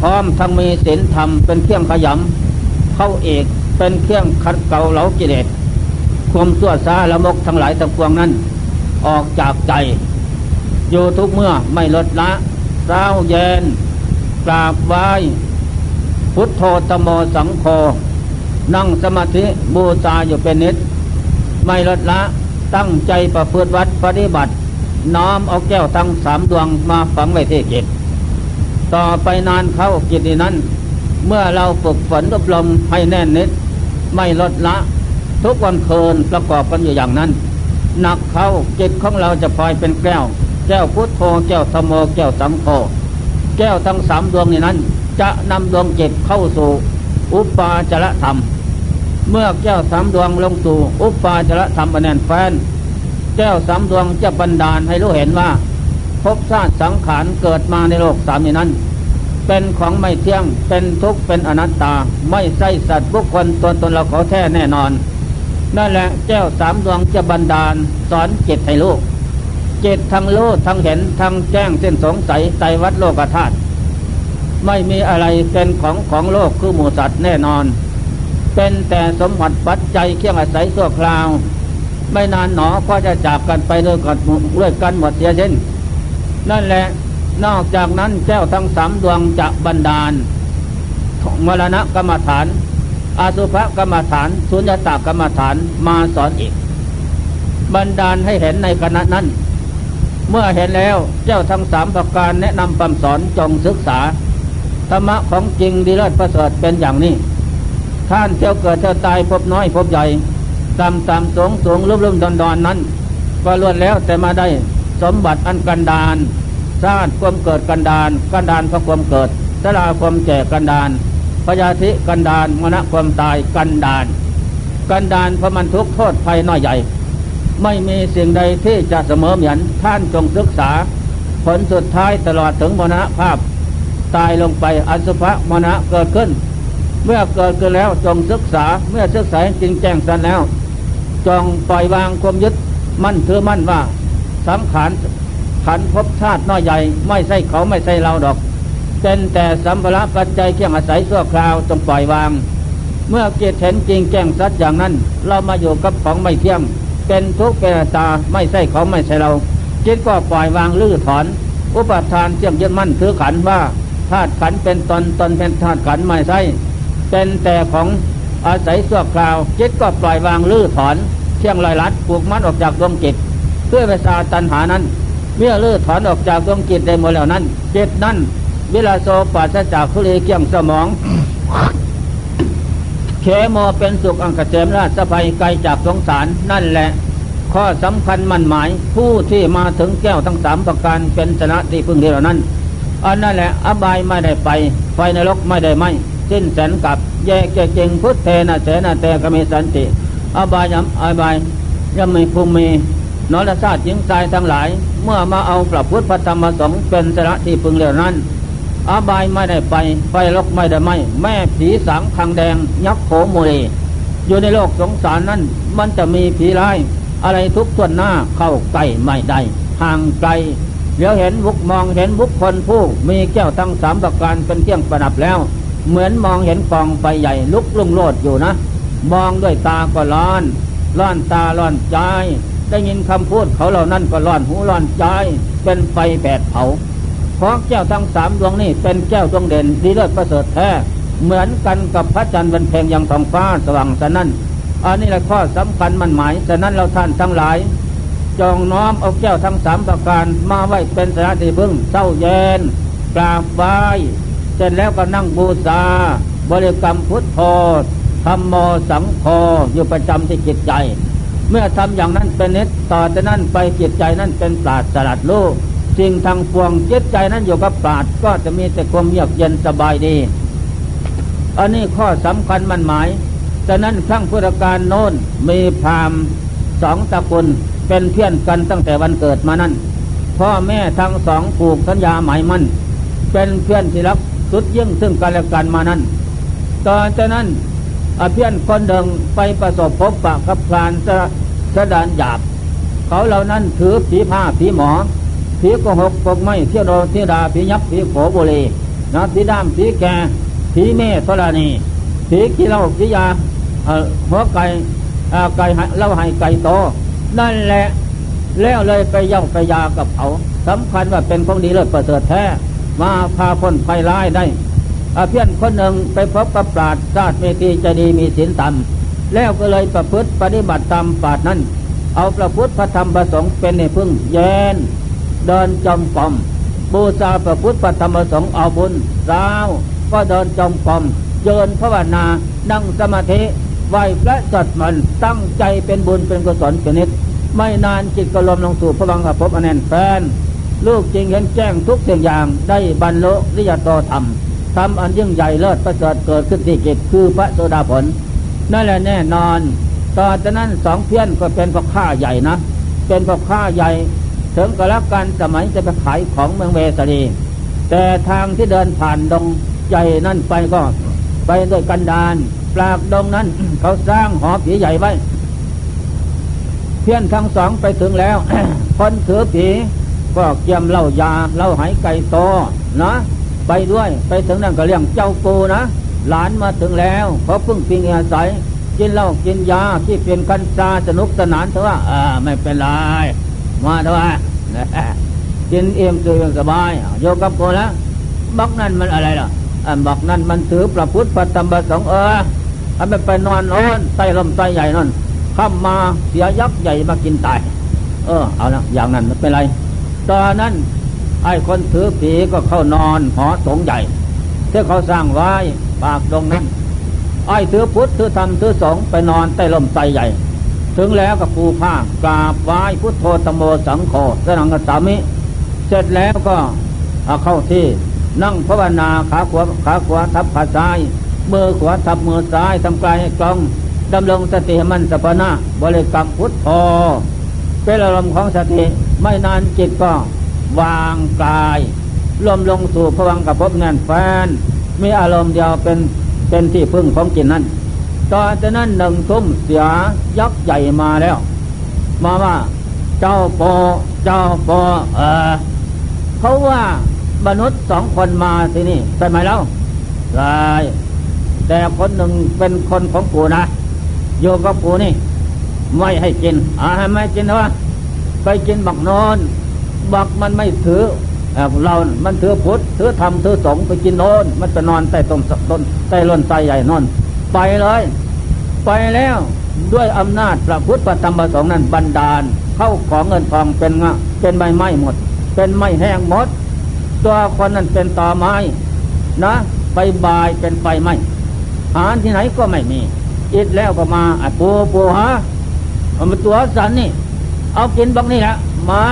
พร้อมทั้งมีศีลธรรมเป็นเครื่องขยำเข้าเอกเป็นเครื่องขัดเกลาเหลากิเลสความสั่วซาละมกทั้งหลายทั้งปวงนั้น ออกจากใจ อยู่ทุกเมื่อไม่ลดละเร้าเย็นกราบไหว้พุทโธตโมสังโฆนั่งสมาธิบูชาอยู่เป็นนิด ไม่ลดละ ตั้งใจประพฤติวัดปฏิบัติ น้อมเอาแก้วทั้งสามดวงมาฝังไว้ที่จิตต่อไปนานเข้าจิตนั้น เมื่อเราฝึกฝนอบรมให้แน่นนิด ไม่ลดละ ทุกวันคืนประกอบกันอยู่อย่างนั้นหนักเข้าจิตของเราจะพลอยเป็นแก้ว แก้วพุทโธแก้วธโมแก้วสังโฆแก้วทั้งสามดวงนี้นั้น จะนำดวงจิตเข้าสู่ อุปาจารธรรม เมื่อแก้วสามดวงลงสู่อุปาจารธรรมแน่นแฟน แก้วสามดวงจะบันดาลให้รู้เห็นว่าภพชาติสังขารเกิดมาในโลกสามนี้นั้น เป็นของไม่เที่ยงเป็นทุกข์เป็นอนัตตา ไม่ใช่สัตว์บุคคลตัวตนเราขอแท้แน่นอน นั่นแหละแก้วสามดวงจะบันดาลสอนจิตให้ลูกจิตทั้งรู้ทั้งเห็นทั้งแจ้งเส้นสงสัยไตวัดโลกธาตุไม่มีอะไรเป็นของของโลกคือหมูสัตว์แน่นอน เป็นแต่สมบัติปัจจัยเครื่องอาศัยชั่วคราว ไม่นานหนอก็จะจากกันไปด้วยกันด้วยกันหมดเสียเช่น นั่นแหละนอกจากนั้นแก้วทั้งสามดวงจะบันดาลมรณะกรรมฐาน อาสุภกรรมฐาน สุญญตากรรมฐานมาสอนอีก บันดาลให้เห็นในขณะนั้น เมื่อเห็นแล้วเจ้าทั้งสามประการแนะนำคำสอนจงศึกษาธรรมะของจริงดีเลิศประเสริฐเป็นอย่างนี้ ท่านเที่ยวเกิดเที่ยวตายพบน้อยพบใหญ่ตามตามสงสูงลุ่มลุ่มดอนดอนนั้นก็ล้วนแล้วแต่มาได้สมบัติอันกันดานชาติความเกิดกันดานกันดานพระความเกิดสลาความแก่กันดานพยาธิกันดานมรณะความตายกันดาน กันดานพระมันทุกโทษภัยน้อยใหญ่ ไม่มีสิ่งใดที่จะเสมอเหมือนท่านจงศึกษา ผลสุดท้ายตลอดถึงมรณภาพ ตายลงไปอสุภะมรณะเกิดขึ้น เมื่อเกิดขึ้นแล้วจงศึกษาเมื่อศึกษาจริงแจ้งสันแล้ว จงปล่อยวางความยึดมั่นถือมั่นว่าสังขารขันภพชาติน้อยใหญ่ ไม่ใช่เขาไม่ใช่เราดอก เป็นแต่สัมภาระปัจจัยเครื่องอาศัยชั่วคราวจงปล่อยวาง เมื่อเกิดเห็นจริงแจ้งสัดอย่างนั้น เรามาอยู่กับของไม่เที่ยง เป็นทุกข์เป็นตาไม่ใช่เขาไม่ใช่เราจิตก็ปล่อยวางลื้อถอน อุปทานเชื่อมยึดมั่นถือขันว่าธาตุขันเป็นตนตนเป็นธาตุขันไม่ใช่ เป็นแต่ของอาศัยชั่วคราว จิตก็ปล่อยวางลื้อถอนเที่ยงลอยลัดปลูกมัดออกจากดวงจิตเพื่อไปสาตันหานั้น เมื่อลื้อถอนออกจากดวงจิตได้หมดแล้วนั้นจิตนั้นเวลาโซปราจากทุเลเกี่ยงสมองเขโมเป็นสุขอังกเจมราชภัยไกลจากสงสารนั่นแหละ ข้อสำคัญมั่นหมายผู้ที่มาถึงแก้วทั้งสามประการเป็นชนะที่พึ่งเดียวนั้นอันนั่นแหละอบายไม่ได้ไปไฟในรกไม่ได้ไหม สิ้นแสนกับแยกแกเจงพุทธเทนะเสนาแต่กมีสันติอบายยำอบายยำม่ภูมินรชาติหญิงชายทั้งหลาย เมื่อมาเอาประพุทธพระธรรมสงฆ์เป็นชนะที่พึงเดียวนั้นอบายไม่ได้ไปไฟลกไม่ได้ไหมแม่ผีสังคังแดง ยักษ์โขโมเรอยู่ในโลกสงสารนั้น มันจะมีผีร้าย อะไรทุกส่วนหน้าเข้าใกล้ไม่ได้ห่างไกลเดี๋ยวเห็นบุกมองเห็นบุคคลผู้มีแก้วทั้งสามประการเป็นเครื่องประดับแล้ว เหมือนมองเห็นกองไฟใหญ่ลุกลุ่งโลดอยู่นะ มองด้วยตาก็ร้อน ร้อนตาร้อนใจ ได้ยินคำพูดเขาเหล่านั้นก็ร้อนหูร้อนใจ เป็นไฟแผดเผาเพราะแก้วทั้งสามดวงนี้เป็นแก้วดวงเด่นดีเลิศประเสริฐแท้ เหมือนกันกับพระจันทร์บนเพลงยังท้องฟ้าสว่างสนั่นอันนี้แหละข้อสำคัญมันหมายฉะนั้นเราท่านทั้งหลายจองน้อมเอาแก้วทั้งสามประการมาไว้เป็นสถานที่พึ่งเศร้าเย็นกราบไหว้ เสร็จแล้วก็นั่งบูชาบริกรรมพุทโธธรรมโมสังโฆอยู่ประจำที่จิตใจ เมื่อทำอย่างนั้นเป็นนิดต่อจากนั้นไปจิตใจนั้นเป็นปราดสลัดโลกสิ่งทางปวงจิตใจนั้นอยู่กับปราดก็จะมีแต่ความเยือกเย็นสบายดี อันนี้ข้อสำคัญมันหมายฉะนั้นครั้งพุทธกาลโน้นมีพราหมณ์สองตระกูลเป็นเพื่อนกันตั้งแต่วันเกิดมานั้นพ่อแม่ทั้งสองผูกสัญญาหมายมั่นเป็นเพื่อนที่รัก สุดยิ่งซึ่งกันและกันมานั้นตอนจากนั้นเพื่อนคนหนึ่งไปประสบพบปะกับพรานสะสะดานหยาบ เขาเหล่านั้นถือผีผ้าผีหมอผีโกหกปกไม่เที่ยวโดเที่ยวดาผียักษ์ผีโขบุรีนะผีด้ามผีแกผีเมธรณีผีขี้เหล้าผียาหัวไก่ไก่เล่าให้ไก่โตนั่นแหละแล้วเลยไปย่าไปยากับเขาสำคัญว่าเป็นของดีเลิศประเสริฐแท้ มาพาพ้นภัยร้ายได้เพี้ยนคนหนึ่งไปพบกับปราดชาติเมตีใจดีมีศีลธรรมแล้วก็เลยประพฤติปฏิบัติตามปราดนั้น เอาพระพุทธพระธรรมประสงค์เป็นในพึ่งแยนเดินจอมปอมบูชาพระพุทธพระธรรมประสงค์เอาบุญสาวก็เดินจอมปอมเยินภาวนานั่งสมาธิไหวพระสัตมันตั้งใจเป็นบุญเป็นกุศลชนิดไม่นานจิตก็ลมลงสู่พระวังกับพบอแนนแฟน ลูกจริงเห็นแจ้งทุกสิ่งอย่างได้บรรลุริยตธรรมทำอันยิ่งใหญ่เลิศประเสริฐเกิดขึ้นที่จิตคือพระโสดาผลนั่นแหละแน่นอนต่อจากนั้นสองเพี้ยนก็เป็นพ่อข้าใหญ่นะ เป็นพ่อข้าใหญ่ถึงกระกันสมัยจะไปขายของเมืองเวสรีแต่ทางที่เดินผ่านดงใหญ่นั่นไปก็ไปด้วยกันดานปลากดงนั้นเขาสร้างหอผีใหญ่ไว้ เพี้ยนทั้งสองไปถึงแล้ว คนถือผี ก็เกียมเล้ายาเหล้าหายไก่โตนะ ไปด้วยไปถึงนั่นก็เลี้ยงเจ้าปูนะ หลานมาถึงแล้วเขาเพิ่งพิงอาศัยกินเหล้ากินยาที่เปลี่ยนกันซาสนุกสนานเถอะว่าอ่าไม่เป็นไรมาเถอะกินเอ็มตัวสบายโยกับโกแล้วบักนั่นมันอะไรล่ะอันบักนั่นมันถือประพุทธปฏิบัติสงเอออันไปไปนอนนอนใต้ลมใต้ใหญ่นั่นข้ามมาเสียยักษ์ใหญ่มากินตาย เออเอาละอย่างนั้นไม่เป็นไร ตอนนั้น ไอ้คนถือผีก็เข้านอนหอสงใหญ่ที่เขาสร้างไว้ปากตรงนั้น ไอ้ถือพุทธถือธรรมถือสงไปนอนใต้ลมไทรใหญ่ ถึงแล้วก็ปูผ้ากราบไหว้พุทโธตโมสังโฆสนังกสามิ เสร็จแล้วก็เข้าที่นั่งภาวนาขาขวาขาขวาทับขาซ้ายมือขวาทับมือซ้ายทำกายให้กลองดำรงสติมันสัพนะบริกรรมพุทโธเป็นอารมณ์ของสติ ไม่นานจิตก็วางกายรวมลงสู่พวังกับพบแน่นแฟน มีอารมณ์เดียวเป็นเป็นที่พึ่งของจิตนั้นตอนนั้นหนึ่งทุ่มเสียยักษ์ใหญ่มาแล้ว มาว่าเจ้าปอเจ้าปอเออเขาว่ามนุษย์สองคนมาที่นี่ใช่ไหมเล่าใช่แต่คนหนึ่งเป็นคนของปูนะโยกับปูนี่ ไม่ให้กินอ่าไม่กินว่า ไปกินบักนอน บักมันไม่ถือเรามันถือพุทธถือธรรมถือสงไปกินโนนมันไปนอนใต้ต้นต้นใต้ล้นไตใหญ่นอน ไปเลย ไปแล้วด้วยอำนาจพระพุทธประธรรมประสงค์นั้นบันดาล เข้าของเงินทองเป็นงะเป็นใบไม้หมด เป็นไม้แห้งหมด ตัวคนนั้นเป็นต่อไม้นะ ไปบายเป็นไฟไหมหาที่ไหนก็ไม่มีอิดแล้วก็มาปูปูฮะเอามตัวสันนี่ เอากินบังนี่แหละไม้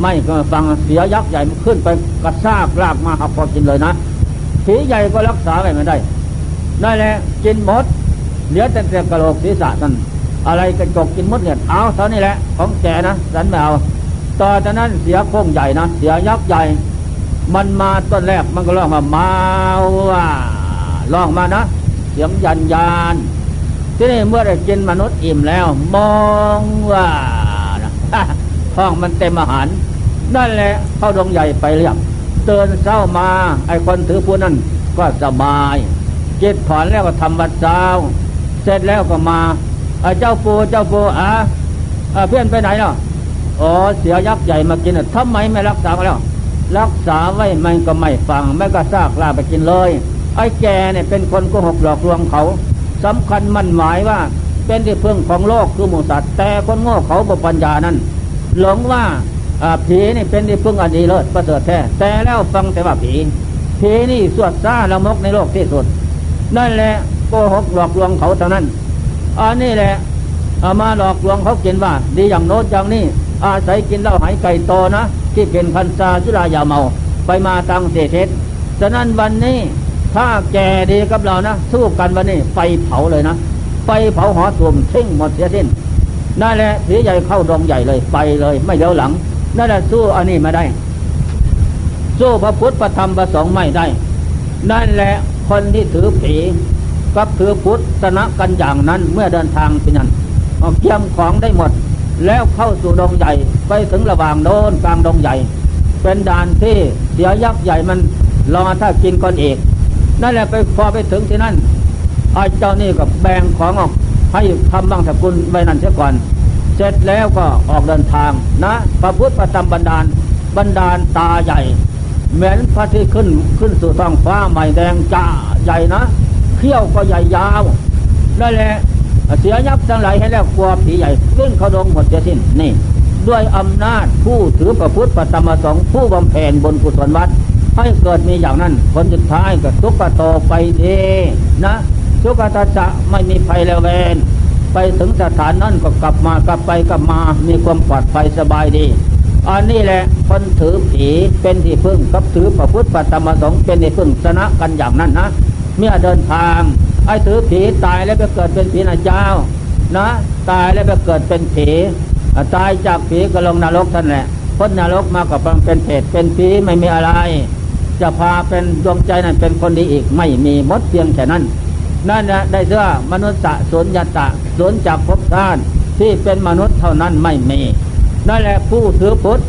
ไม่ก็ฟังเสียยักษ์ใหญ่ขึ้นไปกระซากลากมาหับพอกินเลยนะผีใหญ่ก็รักษาไว้ไม่ได้นั่นแหละกินหมดเหลือแต่กระโหลกศีรษะท่นอะไรกระจกกินมดเนี่ยเอาเท่านี้แหละของแกนะสันไม่เอาต่อจากนั้นเสียโค้งใหญ่นะเสียยักษ์ใหญ่ มันมาต้นแรกมันก็ร้องมาเมาว่าร้องมานะ เสียงยันยานที่นี่เมื่อได้กินมนุษย์อิ่มแล้ว มองว่า ท้องมันเต็มอาหาร นั่นแหละเข้าดงใหญ่ไปเรียบเตือนเศร้ามา ไอ้คนถือผู้นั้นก็สบายจิตถอนแล้วก็ทำวัดเช้า เสร็จแล้วก็มาเจ้าปูเจ้าปูอะเพื่อนไปไหนเนาะอ๋อเสียยักษ์ใหญ่มากินทำไมไม่รักษาแล้ว รักษาไว้มันก็ไม่ฟังไม่ก็ซากลาไปกินเลย ไอ้แกเนี่ยเป็นคนโกหกหลอกลวงเขาสำคัญมันหมายว่า เป็นที่พึ่งของโลกคือหมูสัตว์แต่คนโง่เขาบปัญญานั้น หลงว่าผีนี่เป็นที่พึ่งอันดีเลิศประเสริฐแท้แต่แล้วฟังแต่ว่าผีผีนี่สวดซ่าละมกในโลกที่สุด นั่นแหละโกหกหลอกลวงเขาเท่านั้นอันนี้แหละามาหลอกลวงเขากินว่า ดีอย่างโน้ตอย่างนี้ อาศัยกินเหล้าหายไก่โตนะ ที่เป็นพันซาสุรายาเมา ไปมาตังเสเทศฉะนั้นวันนี้ถ้าแกดีกับเรานะสู้กันวันนี้ไฟเผาเลยนะ ไฟเผาหอสวมทิ้งหมดเสียสิ้นนั่นแหละผียใหญ่เข้าดงใหญ่เลยไปเลย ไม่เลี้ยวหลังนั่นแหละสู้อันนี้มาได้ สู้พระพุทธพระธรรมพระสงฆ์ไม่ได้ นั่นแหละคนที่ถือผีกับถือพุทธชนะกันอย่างนั้นเมื่อเดินทางเป็นนั้นเกี่ยมของได้หมด แล้วเข้าสู่ดงใหญ่ไปถึงระหว่างโน้นกลางดงใหญ่ เป็นด่านที่เสียยักษ์ใหญ่มันรอถ้ากินก่อนเอกนั่นแหละไปพอไปถึงที่นั่น ไอ้เจ้านี่ก็แบ่งของออกให้ทำบางสกุลไว้นั่นเสียก่อน เสร็จแล้วก็ออกเดินทางนะพระพุทธประจำบันดาลบันดาลตาใหญ่ เหมือนพระที่ขึ้นขึ้นสู่ท้องฟ้าใหม่แดงจ้าใหญ่นะเขี้ยวก็ใหญ่ยาวนั่นแหละเสียยับทั้งหลายให้แล้วกลัวผีใหญ่ขึ้นเขาดงหมดจะสิ้นนี่ ด้วยอำนาจผู้ถือประพุทธปฏิมาสองผู้บำเพ็ญบนกุศลวัดให้เกิดมีอย่างนั้นผลสุดท้ายก็ทุกข์โตไปเอนะ ทุกขตัจะไม่มีภัยแล้วเวนไปถึงสถานนั้นก็กลับมากลับไปกลับมามีความปลอดภัยสบายดี อันนี้แหละคนถือผีเป็นที่พึ่งกับถือพระพุทธปฏิมสงเป็นที่พึ่งชนะกันอย่างนั้นนะ เมื่อเดินทางไอ้ถือผีตายแล้วไปเกิดเป็นผีนะเจ้า นะ ตายแล้วไปเกิดเป็นผีตายจากผีก็ลงนรกท่านแหละพ้นนรกมากับเป็นเพศเป็นผีไม่มีอะไร จะพาเป็นดวงใจนั้นเป็นคนดีอีกไม่มีมดเพียงแค่นั้น นั่นนะได้เสื้อมนุษย์สุญญตะสุญจากภพชาติที่เป็นมนุษย์เท่านั้นไม่มี นั่นแหละผู้ถือพุทธ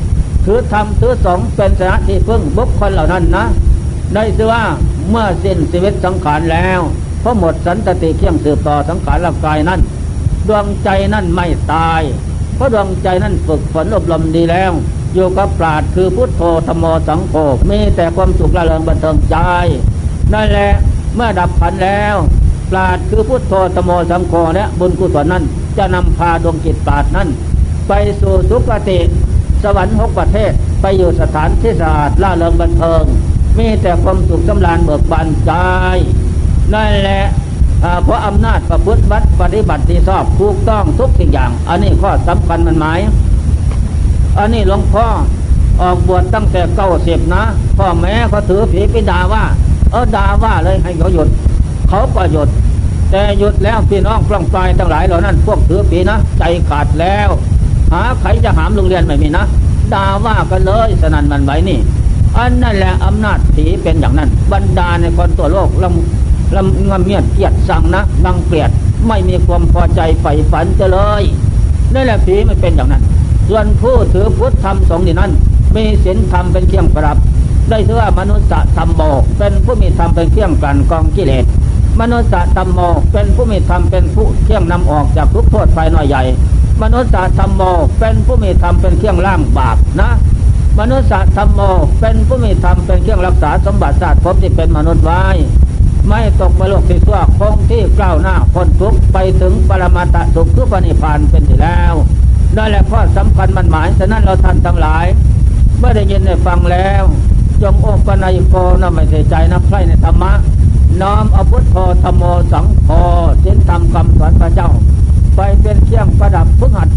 ถือธรรมถือสงเป็นสถานที่พึ่งบุคคลเหล่านั้นนะ ได้เสื้อเมื่อสิ้นชีวิตสังขารแล้วเพราะหมดสันตติเขี่ยงสืบต่อสังขารร่างกายนั้น ดวงใจนั่นไม่ตาย เพราะดวงใจนั่นฝึกฝนอบรมดีแล้วอยู่กับปราดคือพุทโธธรรมสังโฆมีแต่ความสุขละเริงบันเทิงใจนั่นแหละ เมื่อดับขันแล้วปราดคือพุทโธธรรมสังโฆและบุญกุศลนั้น จะนำพาดวงจิตปราดนั้น ไปสู่สุคติสวรรค์หกประเทศไปอยู่สถานที่สะอาดล่าเริงบันเทิง มีแต่ความสุขสำราญเบิกบานใจนั่นแหละเพราะอำนาจประพฤติวัดปฏิบัติที่ชอบถูกต้องทุกสิ่งอย่าง อันนี้ข้อสำคัญมันหมาย อันนี้หลวงพ่อออกบวชตั้งแต่เก้าสิบนะพ่อแม่เขาถือผีไปด่าว่า เออด่าว่าเลยให้เขาหยุด เขาก็หยุด แต่หยุดแล้วพี่น้องปล้องปลายทั้งหลายเหล่านั้น พวกถือผีนะใจขาดแล้ว หาใครจะหามโรงเรียนไม่มีนะด่าว่ากันเลยสนั่นมันไหวนี่ อันนั่นแหละอำนาจผีเป็นอย่างนั้น บรรดาในคนตัวโลกลำลำงำเมียดเกียดสั่งนะนังเกลียดไม่มีความพอใจใฝ่ฝันจะเลยนั่นแหละผีมันเป็นอย่างนั้น ส่วนผู้ถือพุทธธรรมสงฆ์นี่นั้นมีศีลธรรมเป็นเครื่องประดับ ได้ชื่อว่ามนุษย์ธรรมโมเป็นผู้มีธรรมเป็นเครื่องกันกองกิเลสมนุษย์ธรรมโมเป็นผู้มีธรรมเป็นผู้เครื่องนำออกจากทุกโทษภายน้อยใหญ่ มนุษย์ธรรมโมเป็นผู้มีธรรมเป็นเครื่องล่างบาปนะมนุษย์ธรรมโมเป็นผู้มีธรรมเป็นเครื่องรักษาสมบัติศาสตร์พบที่เป็นมนุษย์ไว้ ไม่ตกมาโลกที่ชั่วคงที่กล้าวหน้าพ้นทุกไปถึงปรมาตสุขคือปณิพานเป็นที่แล้วนั่นแหละข้อสำคัญมันหมายฉะนั้นเราท่านทั้งหลายเมื่อได้ยินได้ฟังแล้ว จงโอปนายโกนะไม่เสียใจนะใครในธรรมะ น้อมอาพุทโธธรรมโมสังโฆเส้นธรรมคำสอนพระเจ้า ไปเป็นเครื่องประดับพึ่งหัด